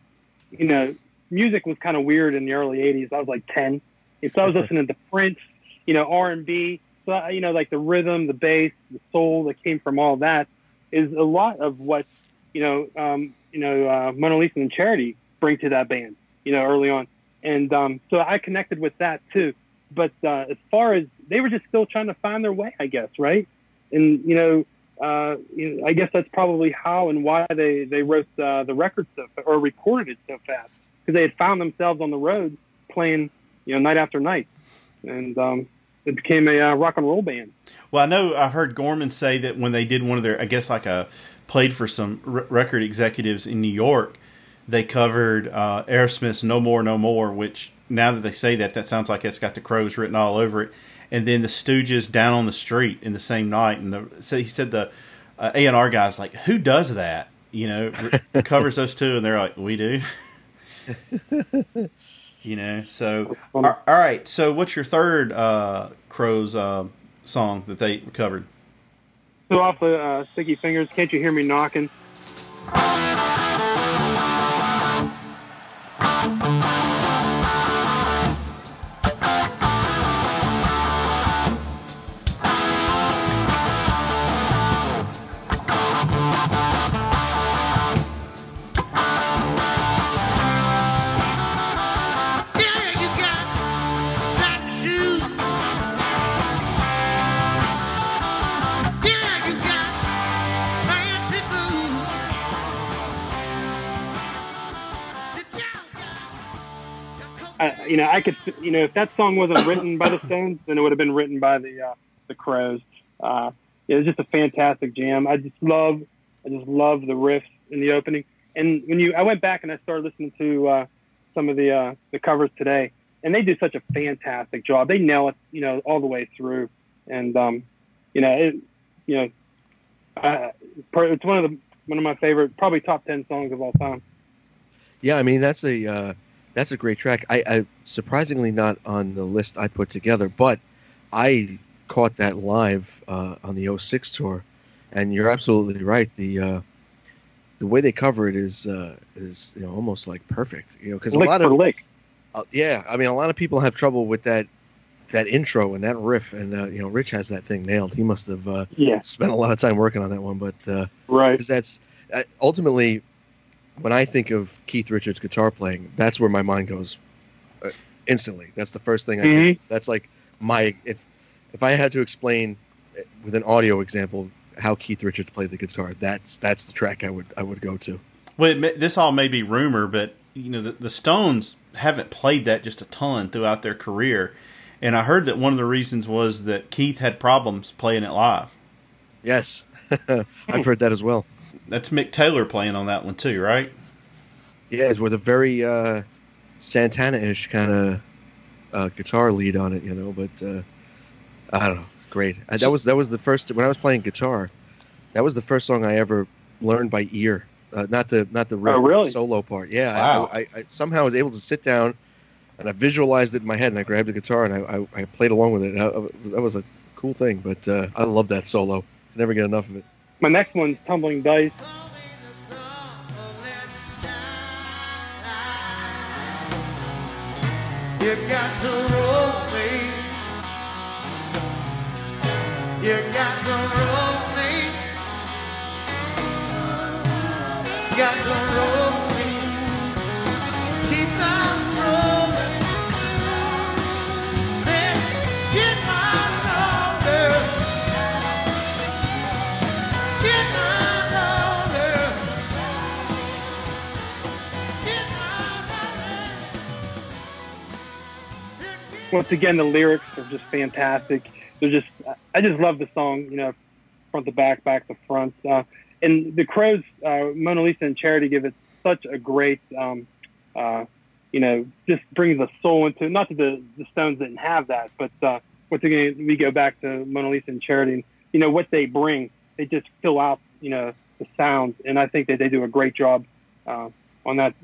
you know, music was kind of weird in the early '80s. I was like 10, and so I was listening to Prince you know, R and B. So you know, like the rhythm, the bass, the soul that came from all that is a lot of what you know, um, you know, uh, Mona Lisa and Charity bring to that band. You know, early on, and um, so I connected with that too. But uh, as far as they were just still trying to find their way, I guess, right? And you know, uh, you know, I guess that's probably how and why they they wrote uh, the record so or recorded it so fast because they had found themselves on the road playing, you know, night after night, and um, it became a uh, rock and roll band. Well, I know I've heard Gorman say that when they did one of their, I guess like a played for some r- record executives in New York, they covered uh, Aerosmith's "No More, No More," which now that they say that, that sounds like it's got the Crowes written all over it. And then the Stooges "Down on the Street" in the same night, and the so he said the uh, A and R guys like, "Who does that?" You know, covers those two, and they're like, "We do." You know, so all right. So, what's your third uh, Crowes uh, song that they covered? So off the uh, Sticky Fingers, can't you hear me knocking? You know, I could, you know, if that song wasn't written by the Stones, then it would have been written by the uh, the Crowes. Uh, it was just a fantastic jam. I just love, I just love the riffs in the opening. And when you, I went back and I started listening to uh, some of the uh, the covers today, and they do such a fantastic job. They nail it, you know, all the way through. And um, you know, it, you know, uh, it's one of the one of my favorite, probably top ten songs of all time. Yeah, I mean that's a uh, that's a great track. I, I surprisingly not on the list I put together, but I caught that live uh, on the 06 tour, and you're absolutely right. The uh, the way they cover it is uh, is you know almost like perfect. You know, because a lot of lick. Uh, yeah, I mean a lot of people have trouble with that that intro and that riff, and uh, you know Rich has that thing nailed. He must have uh, yeah. spent a lot of time working on that one, but uh, right because that's uh, ultimately when I think of Keith Richards guitar playing, that's where my mind goes uh, instantly. That's the first thing I mm-hmm. think. That's like my if if I had to explain uh, with an audio example how Keith Richards played the guitar, that's that's the track I would I would go to. Well, it, this all may be rumor, but you know the, the Stones haven't played that just a ton throughout their career, and I heard that one of the reasons was that Keith had problems playing it live. Yes, I've heard that as well that's Mick Taylor playing on that one too, right? Yeah, it's with a very uh, Santana-ish kind of uh, guitar lead on it, you know. But uh, I don't know, great. I, that was that was the first when I was playing guitar. That was the first song I ever learned by ear, uh, not the not the oh, really? solo part. Yeah, wow. I, I, I, somehow was able to sit down and I visualized it in my head, and I grabbed the guitar and I, I, played along with it. that was a cool thing, but uh, I love that solo. I never get enough of it. My next one's Tumbling Dice. You got to roll me. You got to roll me. Got to roll once again, the lyrics are just fantastic. They're just, I just love the song, you know, front to back, back to front. Uh, and the Crowes, uh, Mona Lisa and Charity give it such a great, um, uh, you know, just brings the soul into. it. Not that the the Stones didn't have that, but uh, once again, we go back to Mona Lisa and Charity, and you know what they bring. They just fill out, you know, the sounds, and I think that they do a great job uh, on that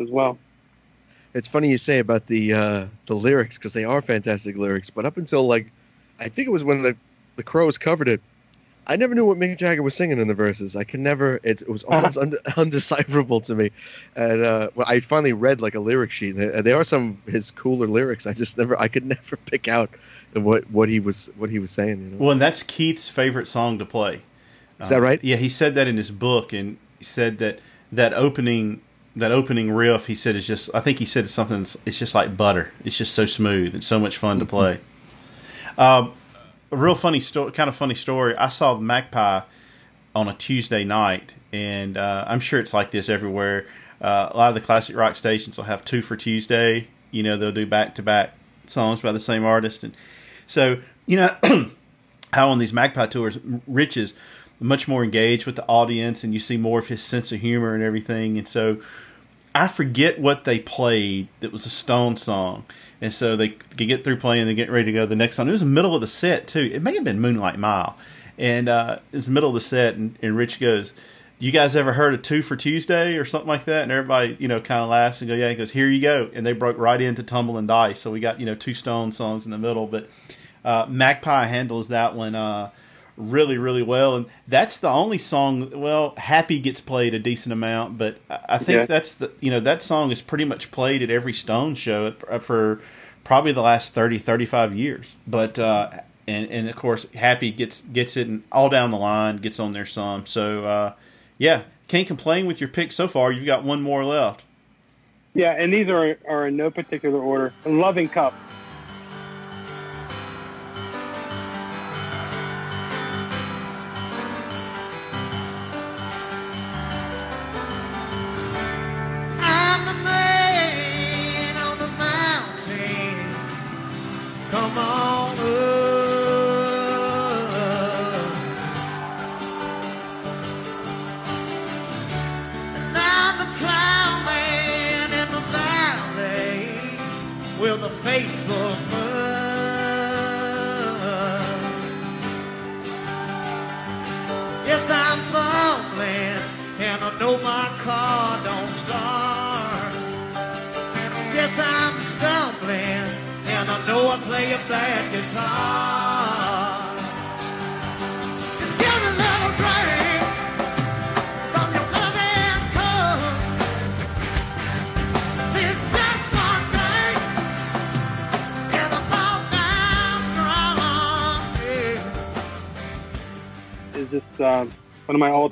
as well. It's funny you say about the uh, the lyrics because they are fantastic lyrics. But up until like, I think it was when the the Crowes covered it, I never knew what Mick Jagger was singing in the verses. I could never. It, it was almost und- undecipherable to me. And uh, well, I finally read like a lyric sheet. And there, there are some of his cooler lyrics. I just never. I could never pick out what what he was what he was saying. You know? Well, and that's Keith's favorite song to play. Is that right? Yeah, he said that in his book, and he said that that opening that opening riff. He said is just. I think he said it's something. It's just like butter. It's just so smooth. It's so much fun to play. Um, a real funny story, kind of funny story. I saw the Magpie on a Tuesday night, and uh, I'm sure it's like this everywhere. Uh, a lot of the classic rock stations will have two for Tuesday. You know, they'll do back to back songs by the same artist, and so you know how on these Magpie tours, Rich is much more engaged with the audience, and you see more of his sense of humor and everything. And so I forget what they played. That was a Stone song, and so they could get through playing, and they get ready to go to the next song. It was the middle of the set too. It may have been Moonlight Mile, and uh, it was the middle of the set, and, and Rich goes. You guys ever heard of Two for Tuesday or something like that? And everybody, you know, kind of laughs and go, "Yeah." He goes, "Here you go," and they broke right into Tumble and Dice. So we got you know two Stone songs in the middle, but uh, Magpie handles that one uh, really, really well, and that's the only song. Well, Happy gets played a decent amount, but I think Yeah. that's the you know that song is pretty much played at every Stone show uh, for probably the last 30, 35 years. But uh, and and of course, Happy gets gets it and all down the line, gets on there some. So uh, yeah, can't complain with your pick so far. You've got one more left. Yeah, and these are are in no particular order. Loving Cup.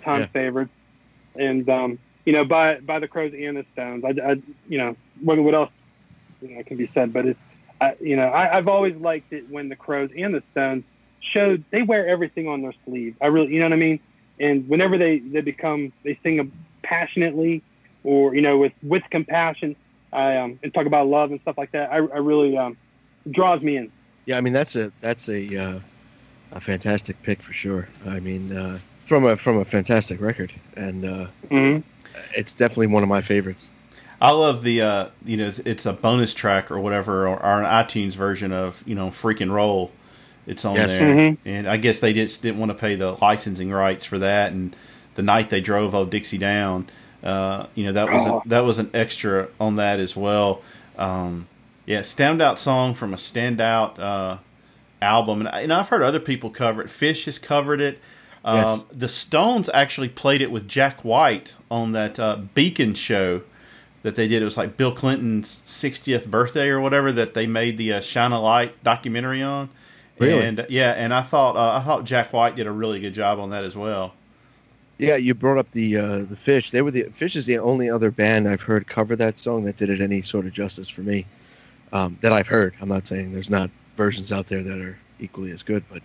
All-time Yeah. favorites, and um, you know, by by the Crowes and the Stones. I, I you know, what, what else you know, can be said? But it's, I, you know, I, I've always liked it when the Crowes and the Stones showed they wear everything on their sleeve. I really, you know what I mean? And whenever they they become they sing passionately, or you know, with with compassion, I um, and talk about love and stuff like that. I, I really um, draws me in. Yeah, I mean that's a that's a uh, a fantastic pick for sure. I mean, uh, from a from a fantastic record, and uh, hmm it's definitely one of my favorites. I love the uh, you know it's- it's a bonus track or whatever or, or an iTunes version of you know Freak 'n' Roll. It's on Yes. there, Mhm. and I guess they just didn't want to pay the licensing rights for that. And the night they drove old Dixie down, uh, you know that was Oh. a, that was an extra on that as well. Um, yeah, standout song from a standout uh, album, and, I, and I've heard other people cover it. Phish has covered it. Um, Yes. The Stones actually played it with Jack White on that uh, Beacon show that they did. It was like Bill Clinton's 60th birthday or whatever that they made the uh, Shine a Light documentary on. Really? And yeah, and I thought uh, I thought Jack White did a really good job on that as well. Yeah, you brought up the uh, the Phish. They were the Phish is the only other band I've heard cover that song that did it any sort of justice for me. Um, that I've heard. I'm not saying there's not versions out there that are equally as good, but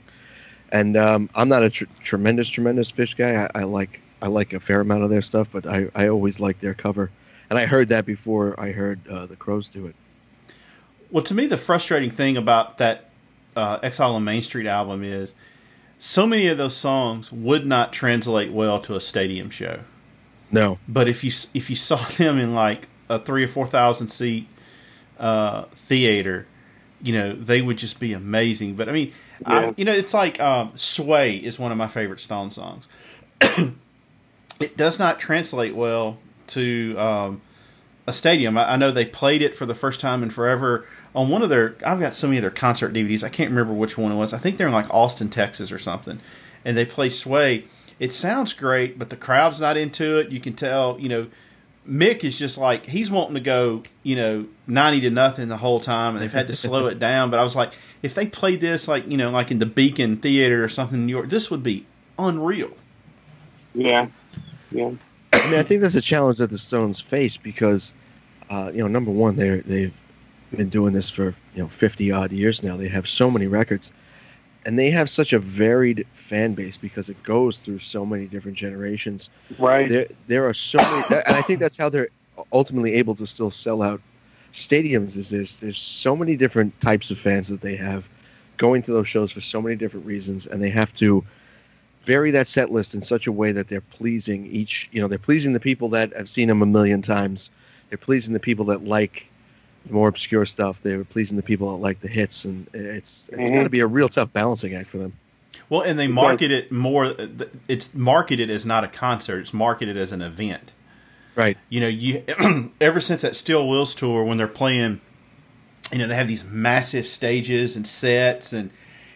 and um, I'm not a tr- tremendous tremendous Phish guy. I, I like I like a fair amount of their stuff, but I I always like their cover, and I heard that before I heard uh, the Crowes do it. Well, to me, the frustrating thing about that uh, Exile on Main Street album is so many of those songs would not translate well to a stadium show. No, But if you if you saw them in like a three or four thousand seat uh, theater, you know they would just be amazing. But I mean, I, you know, it's like um, "Sway" is one of my favorite Stone songs. it does not translate well to um, a stadium. I, I know they played it for the first time in forever on one of their. I've got so many of their concert DVDs. I can't remember which one it was. I think they're in like Austin, Texas, or something. And they play "Sway." It sounds great, but the crowd's not into it. You can tell, you know. Mick is just like he's wanting to go, you know, ninety to nothing the whole time, and they've had to slow it down. But I was like, if they played this like you know, like in the Beacon Theater or something in New York, this would be unreal. Yeah, yeah, I mean, I think that's a challenge that the Stones face because, uh, you know, number one, they they've been doing this for you know fifty odd years now. They have so many records, and they have such a varied fan base because it goes through so many different generations. right. There there are so many, and I think that's how they're ultimately able to still sell out stadiums. Is there's there's so many different types of fans that they have going to those shows for so many different reasons, and they have to vary that set list in such a way that they're pleasing each you know they're pleasing the people that have seen them a million times they're pleasing the people that like more obscure stuff They were pleasing the people that like the hits and it's it's Mhm. got to be a real tough balancing act for them Well, and they market it more. It's marketed as not a concert; it's marketed as an event. right You know, you ever since that Steel Wheels tour when they're playing, you know, they have these massive stages and sets, and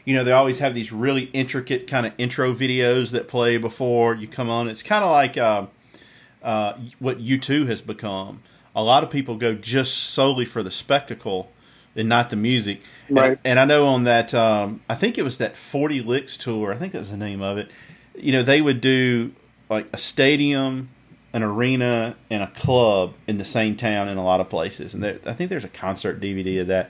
you know they always have these really intricate kind of intro videos that play before you come on. It's kind of like uh, uh, what U2 has become. A lot of people go just solely for the spectacle and not the music. And- Right. And, I know on that, um, I think it was that Forty Licks tour. I think that was the name of it. You know, they would do like a stadium, an arena, and a club in the same town in a lot of places. And there, I think there's a concert DVD of that.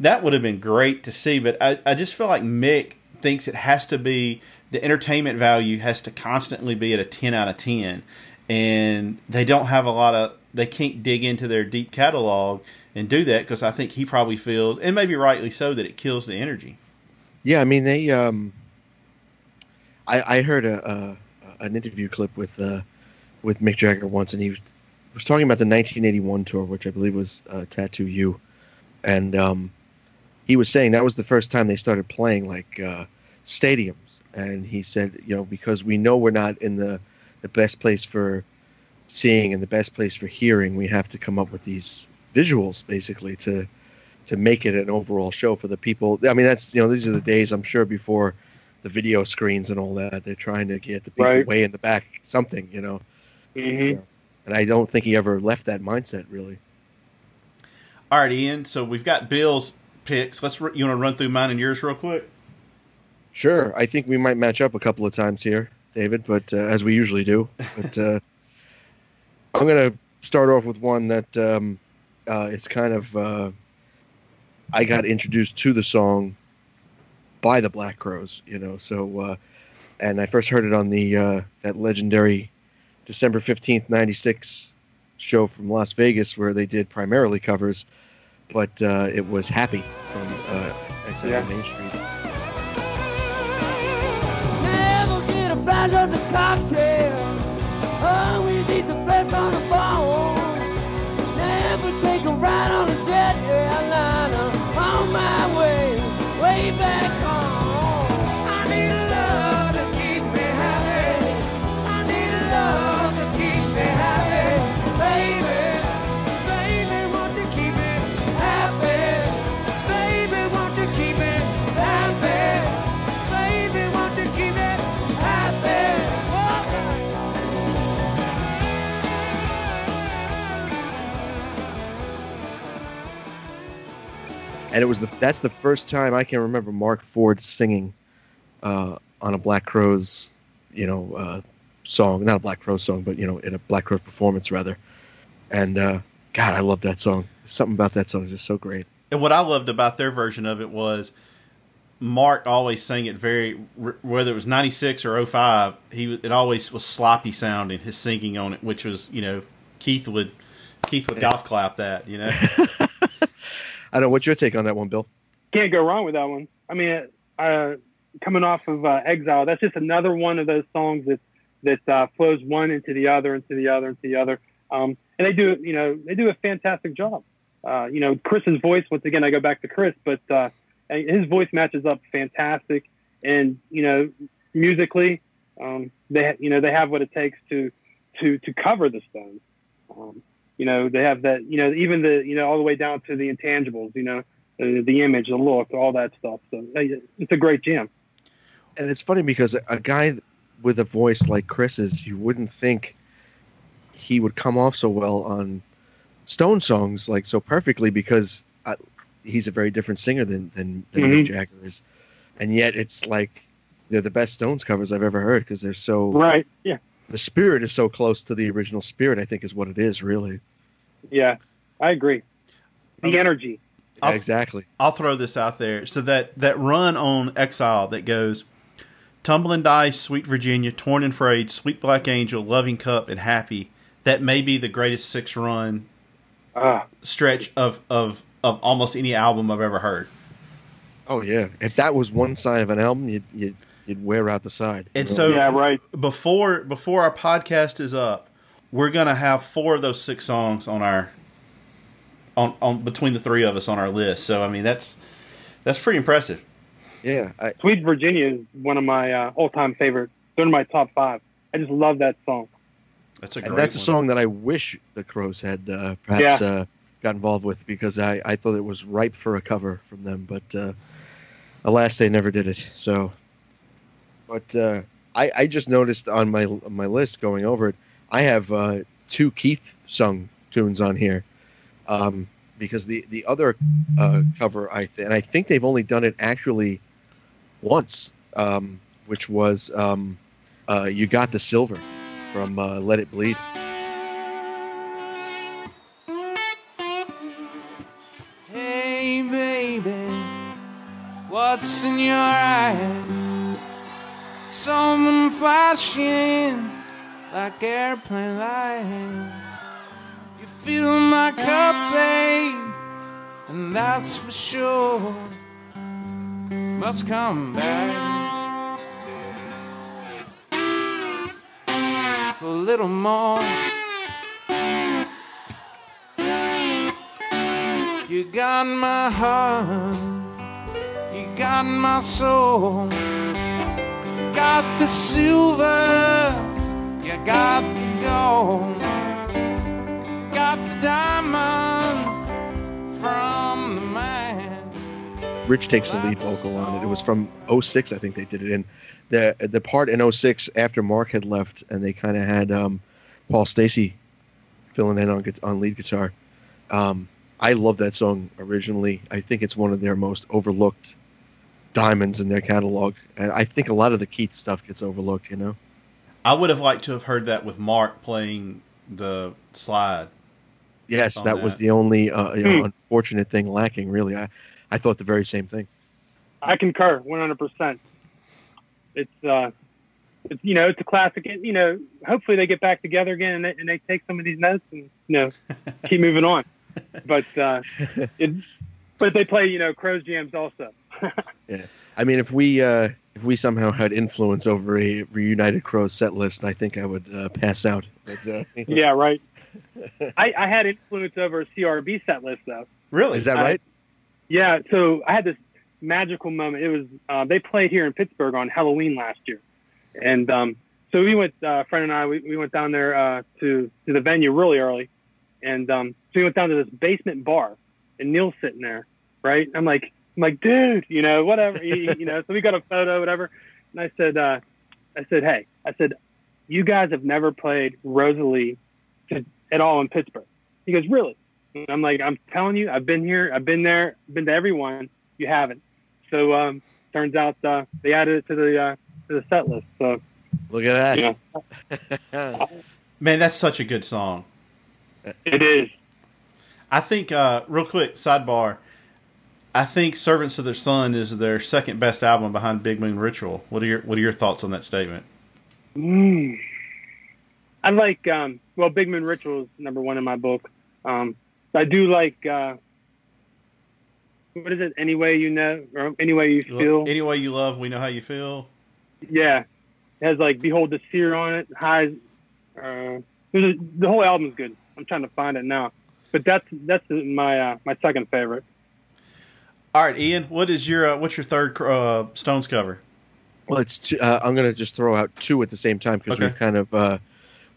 That would have been great to see, but I, I just feel like Mick thinks it has to be the entertainment value has to constantly be at a 10 out of 10 and they don't have a lot of they can't dig into their deep catalog and do that because i think he probably feels and maybe rightly so that it kills the energy. Yeah i mean they um i i heard a, a an interview clip with uh with mick jagger once and he was was talking about the 1981 tour which i believe was uh, tattoo you. And um he was saying that was the first time they started playing like uh, stadiums, and he said, you know, because we know we're not in the the best place for seeing and the best place for hearing, we have to come up with these visuals basically to to make it an overall show for the people. I mean, that's you know, these are the days I'm sure before the video screens and all that. They're trying to get the people Right. way in the back something, you know. hmm So- and I don't think he ever left that mindset really. all right ian so we've got bill's picks let's r- you want to run through mine and yours real quick Sure, I think we might match up a couple of times here, David, but uh, as we usually do. But uh, I'm going to start off with one that um, uh, is kind of. Uh, I got introduced to the song by the Black Crowes, you know. So, uh, and I first heard it on the uh, that legendary December fifteenth, ninety six show from Las Vegas, where they did primarily covers, but uh, it was "Happy" from uh, Exile Yeah. Main Street. Never get a flash of the cocktail. Eat the and it was the that's the first time I can remember Marc Ford singing uh, on a Black Crowes, you know, uh, song. Not a Black Crowes song, but you know, in a Black Crowes performance rather. And uh, God, I love that song. Something about that song is just so great. And what I loved about their version of it was Marc always sang it very, whether it was '96 or 05, he it always was sloppy sounding his singing on it, which was you know Keith would Keith would golf clap that you know. I don't know what's your take on that one, Bill. Can't go wrong with that one. I mean, uh, coming off of uh, Exile, that's just another one of those songs that that uh, flows one into the other, into the other, into the other. Um, and they do, you know, they do a fantastic job. Uh, you know, Chris's voice. Once again, I go back to Chris, but uh, his voice matches up fantastic. And you know, musically, um, they you know they have what it takes to to to cover the Stones. Um, you know, they have that. You know, even the you know all the way down to the intangibles. You know, the, the image, the look, all that stuff. So it's a great jam. And it's funny because a guy with a voice like Chris's, you wouldn't think he would come off so well on Stone songs like so perfectly because uh, he's a very different singer than than, than mm-hmm. Jagger is, and yet it's like they're the best Stones covers I've ever heard because they're so right. Yeah, the spirit is so close to the original spirit. I think is what it is really. Yeah, I agree. The um, energy. Yeah, exactly. I'll throw this out there. So that that run on Exile that goes Tumbling Dice, Sweet Virginia, Torn and Frayed, Sweet Black Angel, Loving Cup, and Happy. That may be the greatest six run uh, stretch of, of of almost any album I've ever heard. Oh yeah, if that was one side of an album, you'd you'd, you'd wear out the side. And so yeah, right before before our podcast is up, we're gonna have four of those six songs on our on on between the three of us on our list. So I mean that's that's pretty impressive. Yeah, I, Sweet Virginia is one of my uh, all-time favorite. They're in my top five. I just love that song. That's a and that's one. a song that I wish the Crowes had uh, perhaps yeah. uh, got involved with because I, I thought it was ripe for a cover from them, but uh, alas, they never did it. So, but uh, I, I just noticed on my on my list going over it, I have uh, two Keith sung tunes on here. Um, because the the other uh, cover I th- and I think they've only done it actually once, um, which was um, uh, "You Got the Silver" from uh, "Let It Bleed." Hey baby, what's in your eye? Something flashing like airplane light. You fill my cup, babe, and that's for sure. Must come back. For a little more. You got my heart, you got my soul, you got the silver, you got the gold, got the diamonds from the Rich takes the lead vocal on it. It was from 06, I think they did it in. The the part in 06 after Marc had left and they kind of had um, Paul Stacey filling in on on lead guitar. Um, I love that song originally. I think it's one of their most overlooked diamonds in their catalog, and I think a lot of the Keith stuff gets overlooked. You know, I would have liked to have heard that with Marc playing the slide. Yes, that, that, was the only uh, you know, hmm. unfortunate thing lacking. Really, I I thought the very same thing. I concur 100%. It's, uh, it's, you know, it's a classic. You know, hopefully they get back together again and they, and they take some of these notes and, you know, keep moving on. But, uh, it, but they play, you know, Crowes jams also. yeah. I mean, if we, uh, if we somehow had influence over a reunited Crowes set list, I think I would uh, pass out. But, uh, yeah, right. I, I had influence over a CRB set list, though. Really? Is that right? Yeah, so I had this magical moment. It was uh, they played here in Pittsburgh on Halloween last year, and um, so we went. Uh, friend and I we, we went down there uh, to to the venue really early, and um, so we went down to this basement bar, and Neil's sitting there, right? I'm like, I'm like, dude, you know, whatever, you, you know. So we got a photo, whatever, and I said, uh, I said, hey, I said, you guys have never played Rosalie to, at all in Pittsburgh. He goes, really? And I'm like, I'm telling you, I've been here, I've been there, been to everyone. You haven't. So um, turns out uh, they added it to the uh, to the set list. So Look at you that. know, Man, that's such a good song. it is. I think, uh, real quick, sidebar. I think "Servants of the Sun" is their second best album behind Big Moon Ritual. What are your What are your thoughts on that statement? Mm. I like um, well, Big Moon Ritual is number one in my book. Um, I do like uh, what is it? Any way you know, or any way you feel. Any way you love, we know how you feel. Yeah, it has like "Behold the Seer" on it. High. Uh, the whole album's good. I'm trying to find it now, but that's that's my uh, my second favorite. All right, Ian, what is your uh, what's your third uh, Stones cover? Well, it's two, uh, I'm going to just throw out two at the same time because Okay. we've kind of uh,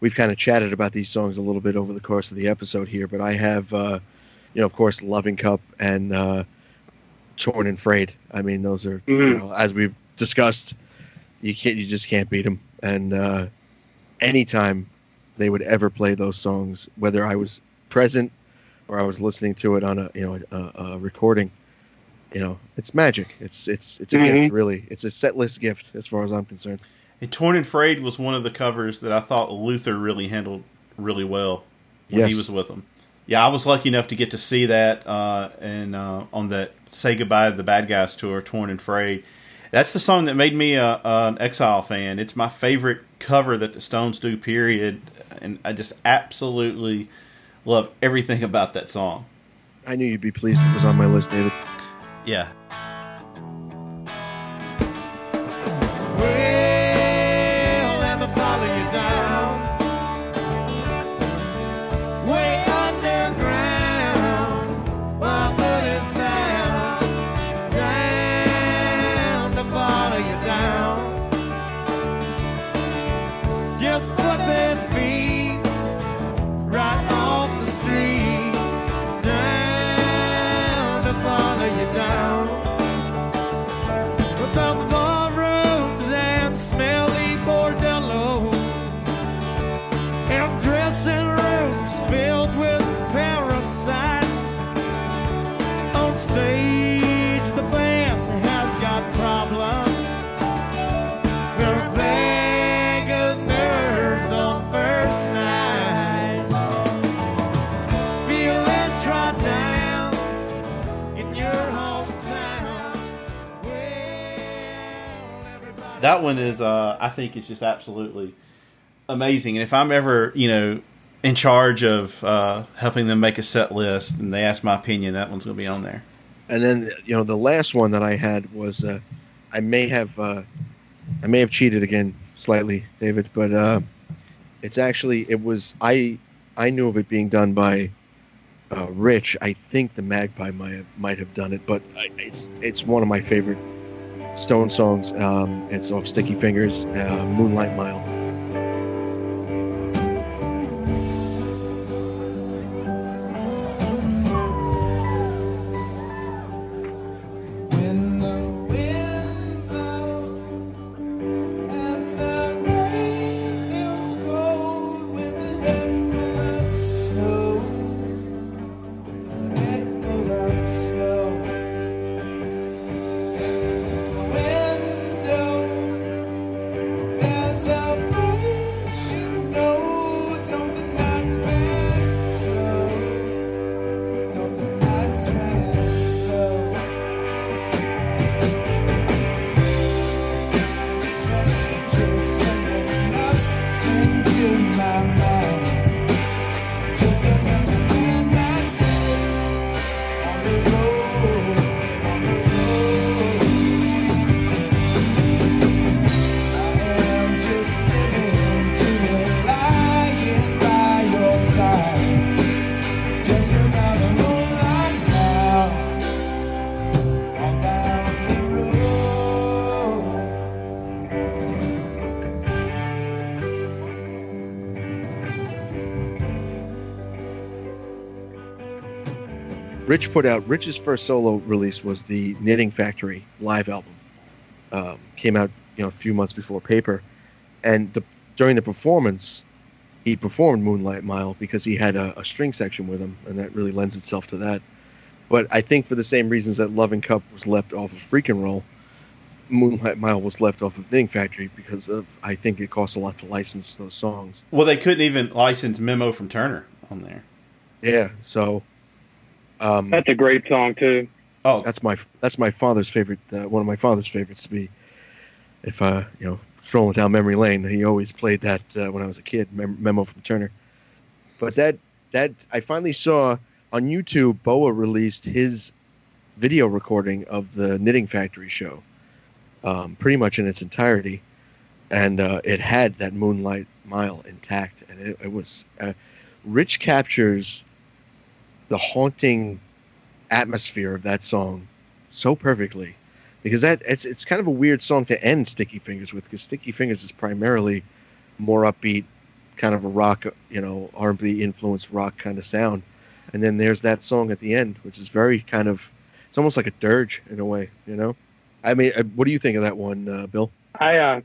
we've kind of chatted about these songs a little bit over the course of the episode here. But I have, uh, you know, of course, "Loving Cup" and uh, "Torn and Frayed." I mean, those are you Mhm. know, as we've discussed, you can't, you just can't beat them. And uh, anytime they would ever play those songs, whether I was present or I was listening to it on a you know a, a recording, you know, it's magic. It's it's it's a Mhm. gift, really. It's a set list gift as far as I'm concerned. And "Torn and Frayed" was one of the covers that I thought Luther really handled really well when Yes. he was with them. Yeah, I was lucky enough to get to see that uh, and uh, on that "Say Goodbye to the Bad Guys" tour, "Torn and Frayed." That's the song that made me a, an Exile fan. It's my favorite cover that the Stones do. Period, and I just absolutely love everything about that song. I knew you'd be pleased it was on my list, David. Yeah, that one is uh, I think is just absolutely amazing. And if I'm ever you know in charge of uh, helping them make a set list and they ask my opinion, that one's going to be on there. And then you know the last one that I had was uh, I may have uh, I may have cheated again slightly, David, but uh, it's actually it was I I knew of it being done by uh, Rich. I think the Magpie might have, might have done it, but it's it's one of my favorite Stone songs. Um, it's off Sticky Fingers, uh, Moonlight Mile. Rich put out Rich's first solo release was the Knitting Factory live album. Um, came out you know a few months before Paper, and the during the performance, he performed Moonlight Mile because he had a, a string section with him, and that really lends itself to that. But I think for the same reasons that Loving Cup was left off of Freak 'n' Roll, Moonlight Mile was left off of Knitting Factory because of I think it costs a lot to license those songs. Well, they couldn't even license Memo from Turner on there. Yeah, so um, That's a great song too. Oh, that's my that's my father's favorite. Uh, one of my father's favorites to be, if uh you know strolling down memory lane, he always played that uh, when I was a kid. Mem- Memo from Turner. But that that I finally saw on YouTube. Boa released his video recording of the Knitting Factory show, um, pretty much in its entirety, and uh, it had that Moonlight Mile intact, and it, it was. Uh, Rich captures the haunting atmosphere of that song so perfectly because that it's it's kind of a weird song to end Sticky Fingers with because Sticky Fingers is primarily more upbeat, kind of a rock, you know, R&B influenced rock kind of sound, and then there's that song at the end, which is very kind of it's almost like a dirge in a way, you know. I mean, uh, what do you think of that one, uh, Bill? I uh,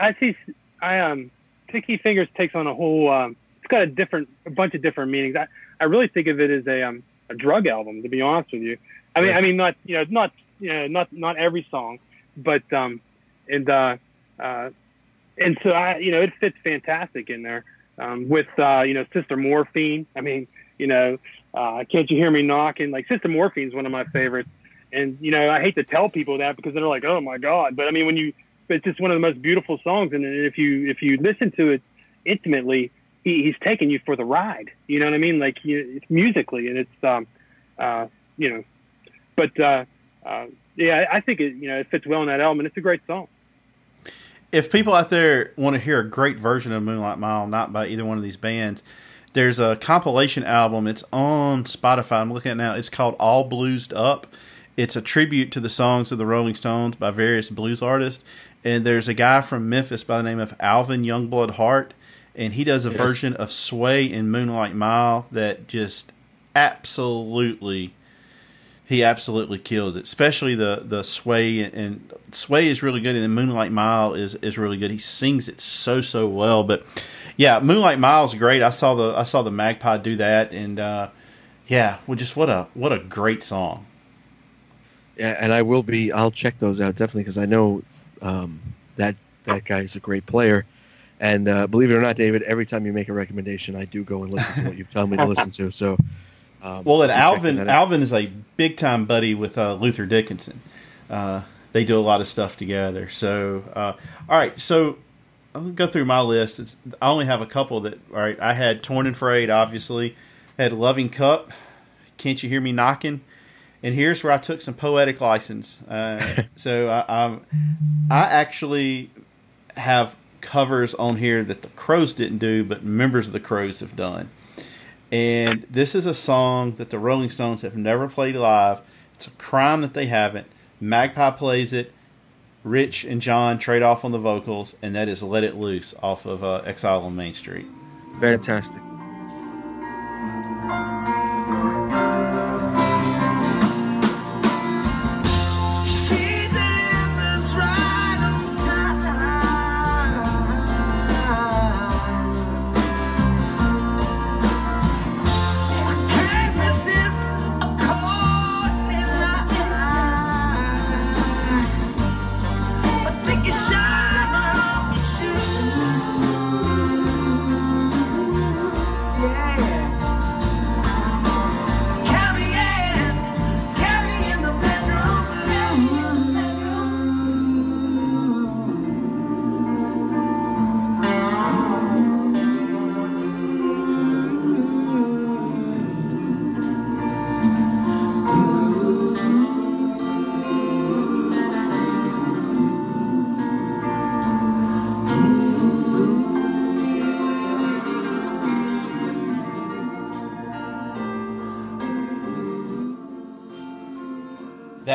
I see. I um, Sticky Fingers takes on a whole. Um, it's got a different, a bunch of different meanings. I, I really think of it as a um, a drug album, to be honest with you. I mean, Yes. I mean, not you know, not you know, not not every song, but um, and uh, uh, and so I, you know, it fits fantastic in there um, with uh, you know, Sister Morphine. I mean, you know, uh, can't you hear me knocking? Like Sister Morphine's one of my favorites, and you know, I hate to tell people that because they're like, oh my god, but I mean, when you, it's just one of the most beautiful songs, and if you if you listen to it intimately, he, he's taking you for the ride. You know what I mean? Like you, it's musically, and it's um, uh, you know, but uh, uh, yeah, I think it you know it fits well in that album, and it's a great song. if people out there want to hear a great version of Moonlight Mile, not by either one of these bands, there's a compilation album. It's on Spotify. I'm looking at it now. It's called All Bluesed Up. It's a tribute to the songs of the Rolling Stones by various blues artists. And there's a guy from Memphis by the name of Alvin Youngblood Hart, and he does a Yes. version of Sway in Moonlight Mile that just absolutely he absolutely kills it. Especially the the sway and, and sway is really good, and then Moonlight Mile is is really good. He sings it so so well. But yeah, Moonlight Mile is great. I saw the I saw the Magpie do that, and uh, yeah, well, just what a what a great song. Yeah, and I will be. I'll check those out definitely because I know um, that that guy is a great player. And uh, believe it or not, David, every time you make a recommendation, I do go and listen to what you've told me to listen to. So, um, Well, and I'll Alvin. Alvin is a big time buddy with uh, Luther Dickinson. Uh, they do a lot of stuff together. So, uh, all right, so I'm gonna go through my list. It's, I only have a couple that. All right, I had Torn and Frayed, obviously. Had Loving Cup. Can't you hear me knocking? And here's where I took some poetic license. Uh, so I, I'm, I actually have covers on here that the Crowes didn't do, but members of the Crowes have done. And this is a song that the Rolling Stones have never played live. It's a crime that they haven't. Magpie plays it. Rich and John trade off on the vocals, and that is "Let It Loose" off of uh, "Exile on Main Street." fantastic.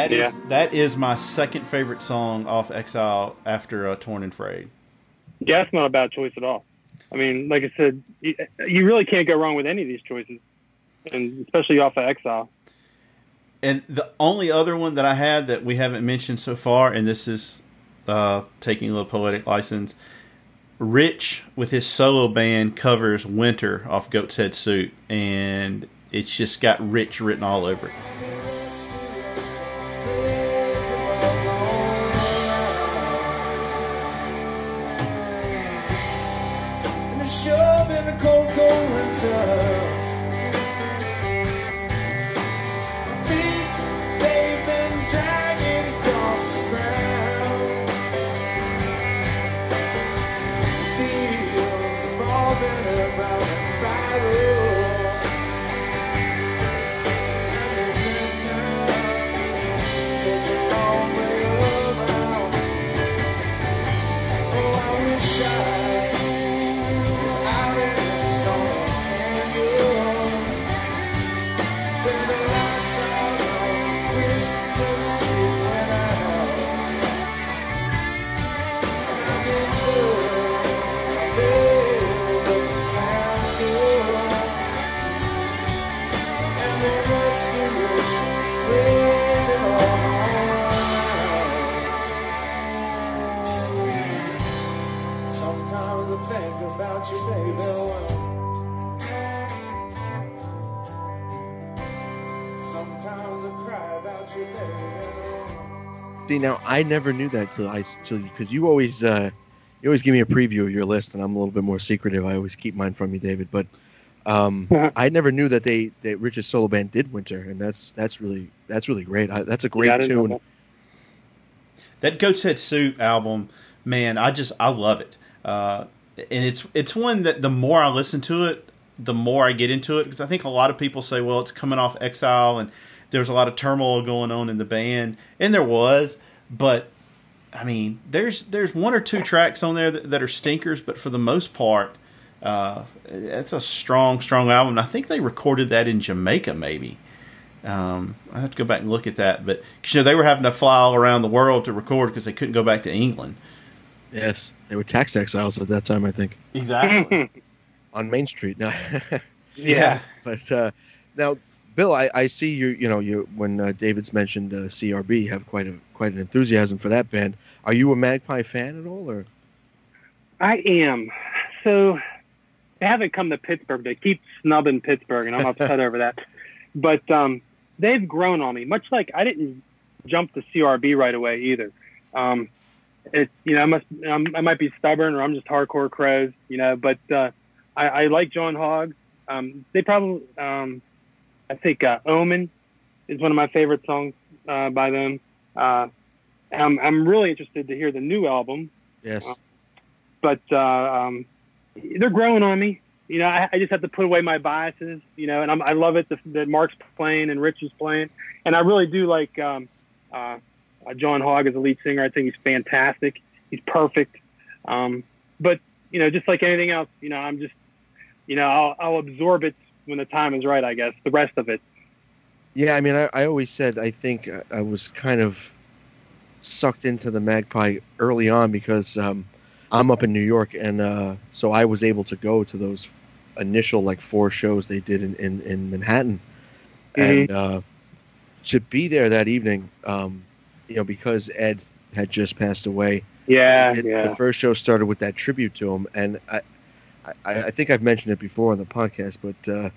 That is Yeah. that is my second favorite song off Exile after uh, Torn and Frayed. Yeah, that's not a bad choice at all. I mean, like I said, you, you really can't go wrong with any of these choices, and especially off of Exile. And the only other one that I had that we haven't mentioned so far, and this is uh, taking a little poetic license, Rich with his solo band covers "Winter" off Goat's Head Soup, and it's just got Rich written all over it. Shove in the cold, cold winter. Baby. See, now I never knew that till I till because you always uh, you always give me a preview of your list, and I'm a little bit more secretive. I always keep mine from you, David. But um, I never knew that they that Rich's solo band did Winter, and that's that's really that's really great. I, that's a great Yeah, I didn't know tune. that. That Goat's Head Soup album, man, I just I love it. Uh, and it's it's one that the more I listen to it, the more I get into it because I think a lot of people say, well, it's coming off Exile and there's a lot of turmoil going on in the band, and there was, but I mean, there's there's one or two tracks on there that, that are stinkers, but for the most part, uh, it's a strong, strong album. I think they recorded that in Jamaica, maybe. Um, I have to go back and look at that, but you know they were having to fly all around the world to record because they couldn't go back to England. Yes, they were tax exiles at that time, I think, Exactly. on Main Street. No, yeah. but uh, now, Bill, I, I see you. You know, you when uh, David's mentioned uh, CRB, have quite a quite an enthusiasm for that band. Are you a Magpie fan at all, or I am. So they haven't come to Pittsburgh. They keep snubbing Pittsburgh, and I'm upset over that. But um, they've grown on me, much like I didn't jump to CRB right away either. Um, it, you know, I must, um, I might be stubborn, or I'm just hardcore Crowes, you know. But uh, I, I like John Hogg. Um, they probably, um, I think, uh, Omen is one of my favorite songs uh, by them. Uh, I'm, I'm really interested to hear the new album yes? but uh, um, they're growing on me. You know, I, I just have to put away my biases. You know, and I'm, I love it that, that Marc's playing and Rich is playing, and I really do like um, uh, uh, John Hogg as a lead singer. I think he's fantastic. He's perfect. Um, but you know, just like anything else, you know, I'm just, you know, I'll, I'll absorb it when the time is right. I guess the rest of it. Yeah, I mean, I, I always said I think I- was kind of sucked into the Magpie early on because um, I'm up in New York, and uh, so I was able to go to those initial like four shows they did in in, in Manhattan, and uh, to be there that evening, um, you know, because Ed had just passed away. Yeah, it- yeah. The first show started with that tribute to him, and I, I, I think I've mentioned it before on the podcast, but uh,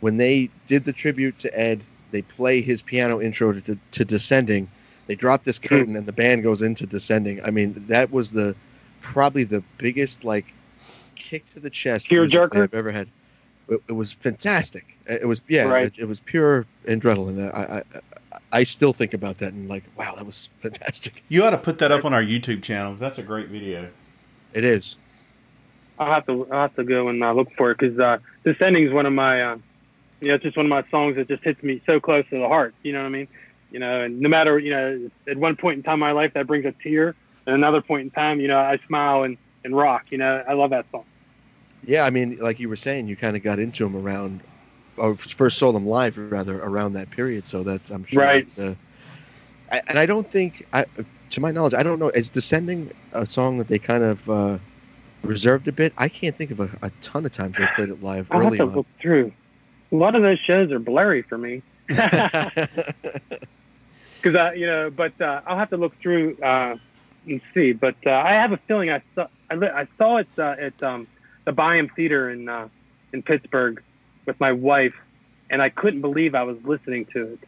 when they did the tribute to Ed, they play his piano intro to, to Descending. They drop this curtain, and the band goes into Descending. I mean, that was the probably the biggest like kick to the chest Tearjerker? I've ever had. It, it was fantastic. It was yeah, Right. it, it was pure adrenaline. I, I I I still think about that and like, wow, that was fantastic. You ought to put that up on our YouTube channel. That's a great video. It is. I'll have to I'll have to go and uh, look for it because uh, "Descending" is one of my uh, you know it's just one of my songs that just hits me so close to the heart. You know what I mean? You know, and no matter you know at one point in time in my life that brings a tear, and another point in time you know I smile and and rock. You know, I love that song. Yeah, I mean, like you were saying, you kind of got into him around, or first saw them live rather around that period. So that I'm sure. Right. That, uh, I, and I don't think, I, to my knowledge, I don't know. Is "Descending" a song that they kind of uh, reserved a bit? I can't think of a, a ton of times they played it live I'll have to on. look through. A lot of those shows are blurry for me because I you know, but uh, I'll have to look through. Uh, let's see, but uh, I have a feeling I saw I, I saw it uh, at um, the Byham Theater in uh, in Pittsburgh with my wife, and I couldn't believe I was listening to it.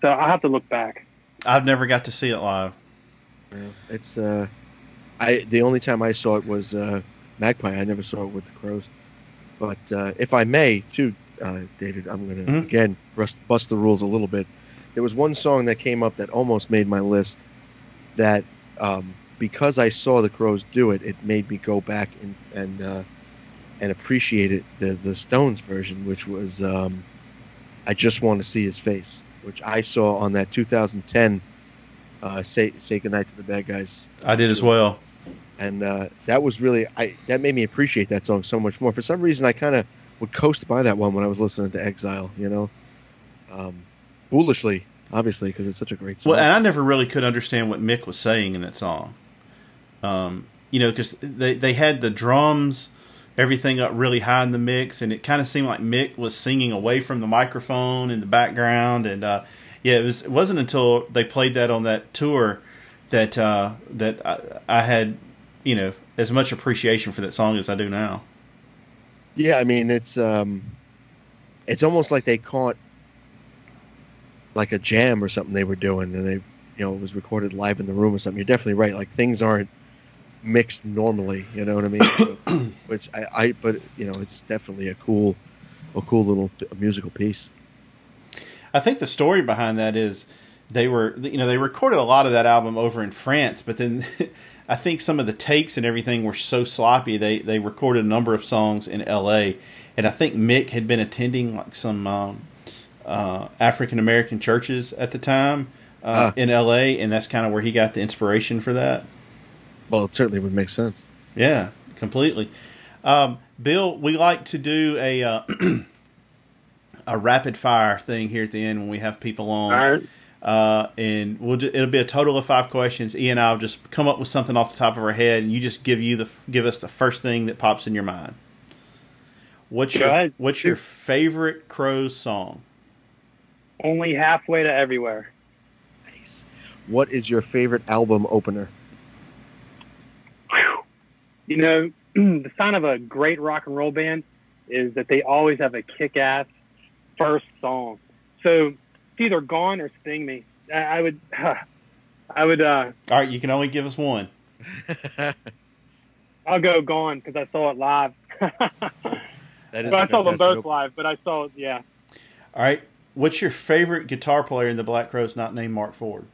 So I'll have to look back. I've never got to see it live. It's uh, I the only time I saw it was uh, Magpie. I never saw it with the Crowes. But uh, if I may, too, uh, David, I'm going to Mhm. again bust, bust the rules a little bit. There was one song that came up that almost made my list. That um, because I saw the Crowes do it, it made me go back and and uh, and appreciate it. The the Stones version, which was um, I just want to see his face, which I saw on that 2010 uh, say say goodnight to the bad guys I did as well. And uh, that was really I that made me appreciate that song so much more. For some reason, I kind of would coast by that one when I was listening to Exile. You know, um, foolishly, obviously, because it's such a great song. Well, and I never really could understand what Mick was saying in that song. Um, you know, because they they had the drums, everything up really high in the mix, and it kind of seemed like Mick was singing away from the microphone in the background. And uh, yeah, it was. It wasn't until they played that on that tour that uh, that I, I had, you know, as much appreciation for that song as I do now. yeah, I mean, it's um, it's almost like they caught like a jam or something they were doing, and they, you know, it was recorded live in the room or something. You're definitely right. Like things aren't mixed normally. You know what I mean? So, which I, I, but you know, it's definitely a cool, a cool little musical piece. I think the story behind that is they were, you know, they recorded a lot of that album over in France, but then I think some of the takes and everything were so sloppy. They they recorded a number of songs in L.A. and I think Mick had been attending like some um, uh, African American churches at the time uh, in L.A. and that's kind of where he got the inspiration for that. Well, it certainly would make sense. Yeah, completely. Um, Bill, we like to do a uh, a rapid fire thing here at the end when we have people on. All right. Uh, and we'll ju- it'll be a total of five questions. Ian and I'll just come up with something off the top of our head, and you just give you the give us the first thing that pops in your mind. What's your. What's your favorite Crowes song? Only halfway to everywhere. Nice. What is your favorite album opener? You know, the sign of a great rock and roll band is that they always have a kick-ass first song. So it's either Gone or Sting Me. I, I would, I would, uh, All right, you can only give us one. I'll go Gone because I saw it live. That is Well, a I saw them both live, but I saw, yeah. All right, what's your favorite guitar player in the Black Crowes not named Marc Ford?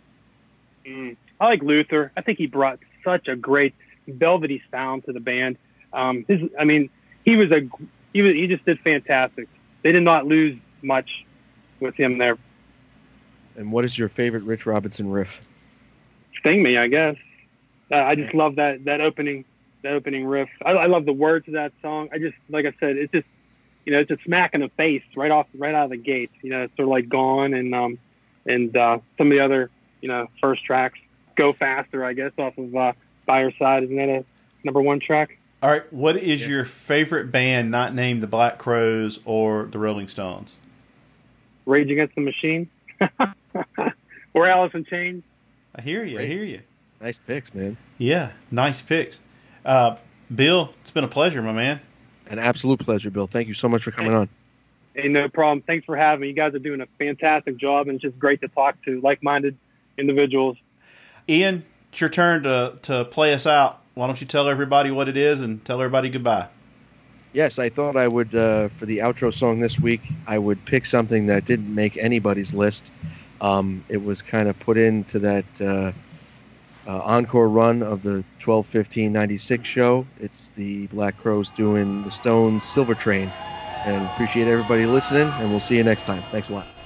Mm. I like Luther. I think he brought such a great velvety sound to the band. Um, his, I mean, he was a he was he just did fantastic. They did not lose much with him there. And what is your favorite Rich Robinson riff? Sting me, I guess. Uh, I just love that that opening that opening riff. I, I love the words of that song. I just like I said, it's just you know it's a smack in the face right off right out of the gate. You know, it's sort of like Gone and um and uh, some of the other you know first tracks. Go faster, I guess, off of uh, By Your Side. Isn't that a number one track? All right, what is Yeah. your favorite band not named the Black Crowes or the Rolling Stones? Rage Against the Machine, or Alice in Chains. I hear you. I hear you. Nice picks, man. Yeah, nice picks. Uh, Bill, it's been a pleasure, my man. An absolute pleasure, Bill. Thank you so much for coming on. Hey, no problem. Thanks for having me. You guys are doing a fantastic job, and it's just great to talk to like-minded individuals. Ian, it's your turn to, to play us out. Why don't you tell everybody what it is and tell everybody goodbye? Yes, I thought I would, uh, for the outro song this week, I would pick something that didn't make anybody's list. Um, it was kind of put into that uh, uh, encore run of the 12 15 96 show. It's the Black Crowes doing the Stones Silver Train. And appreciate everybody listening, and we'll see you next time. Thanks a lot.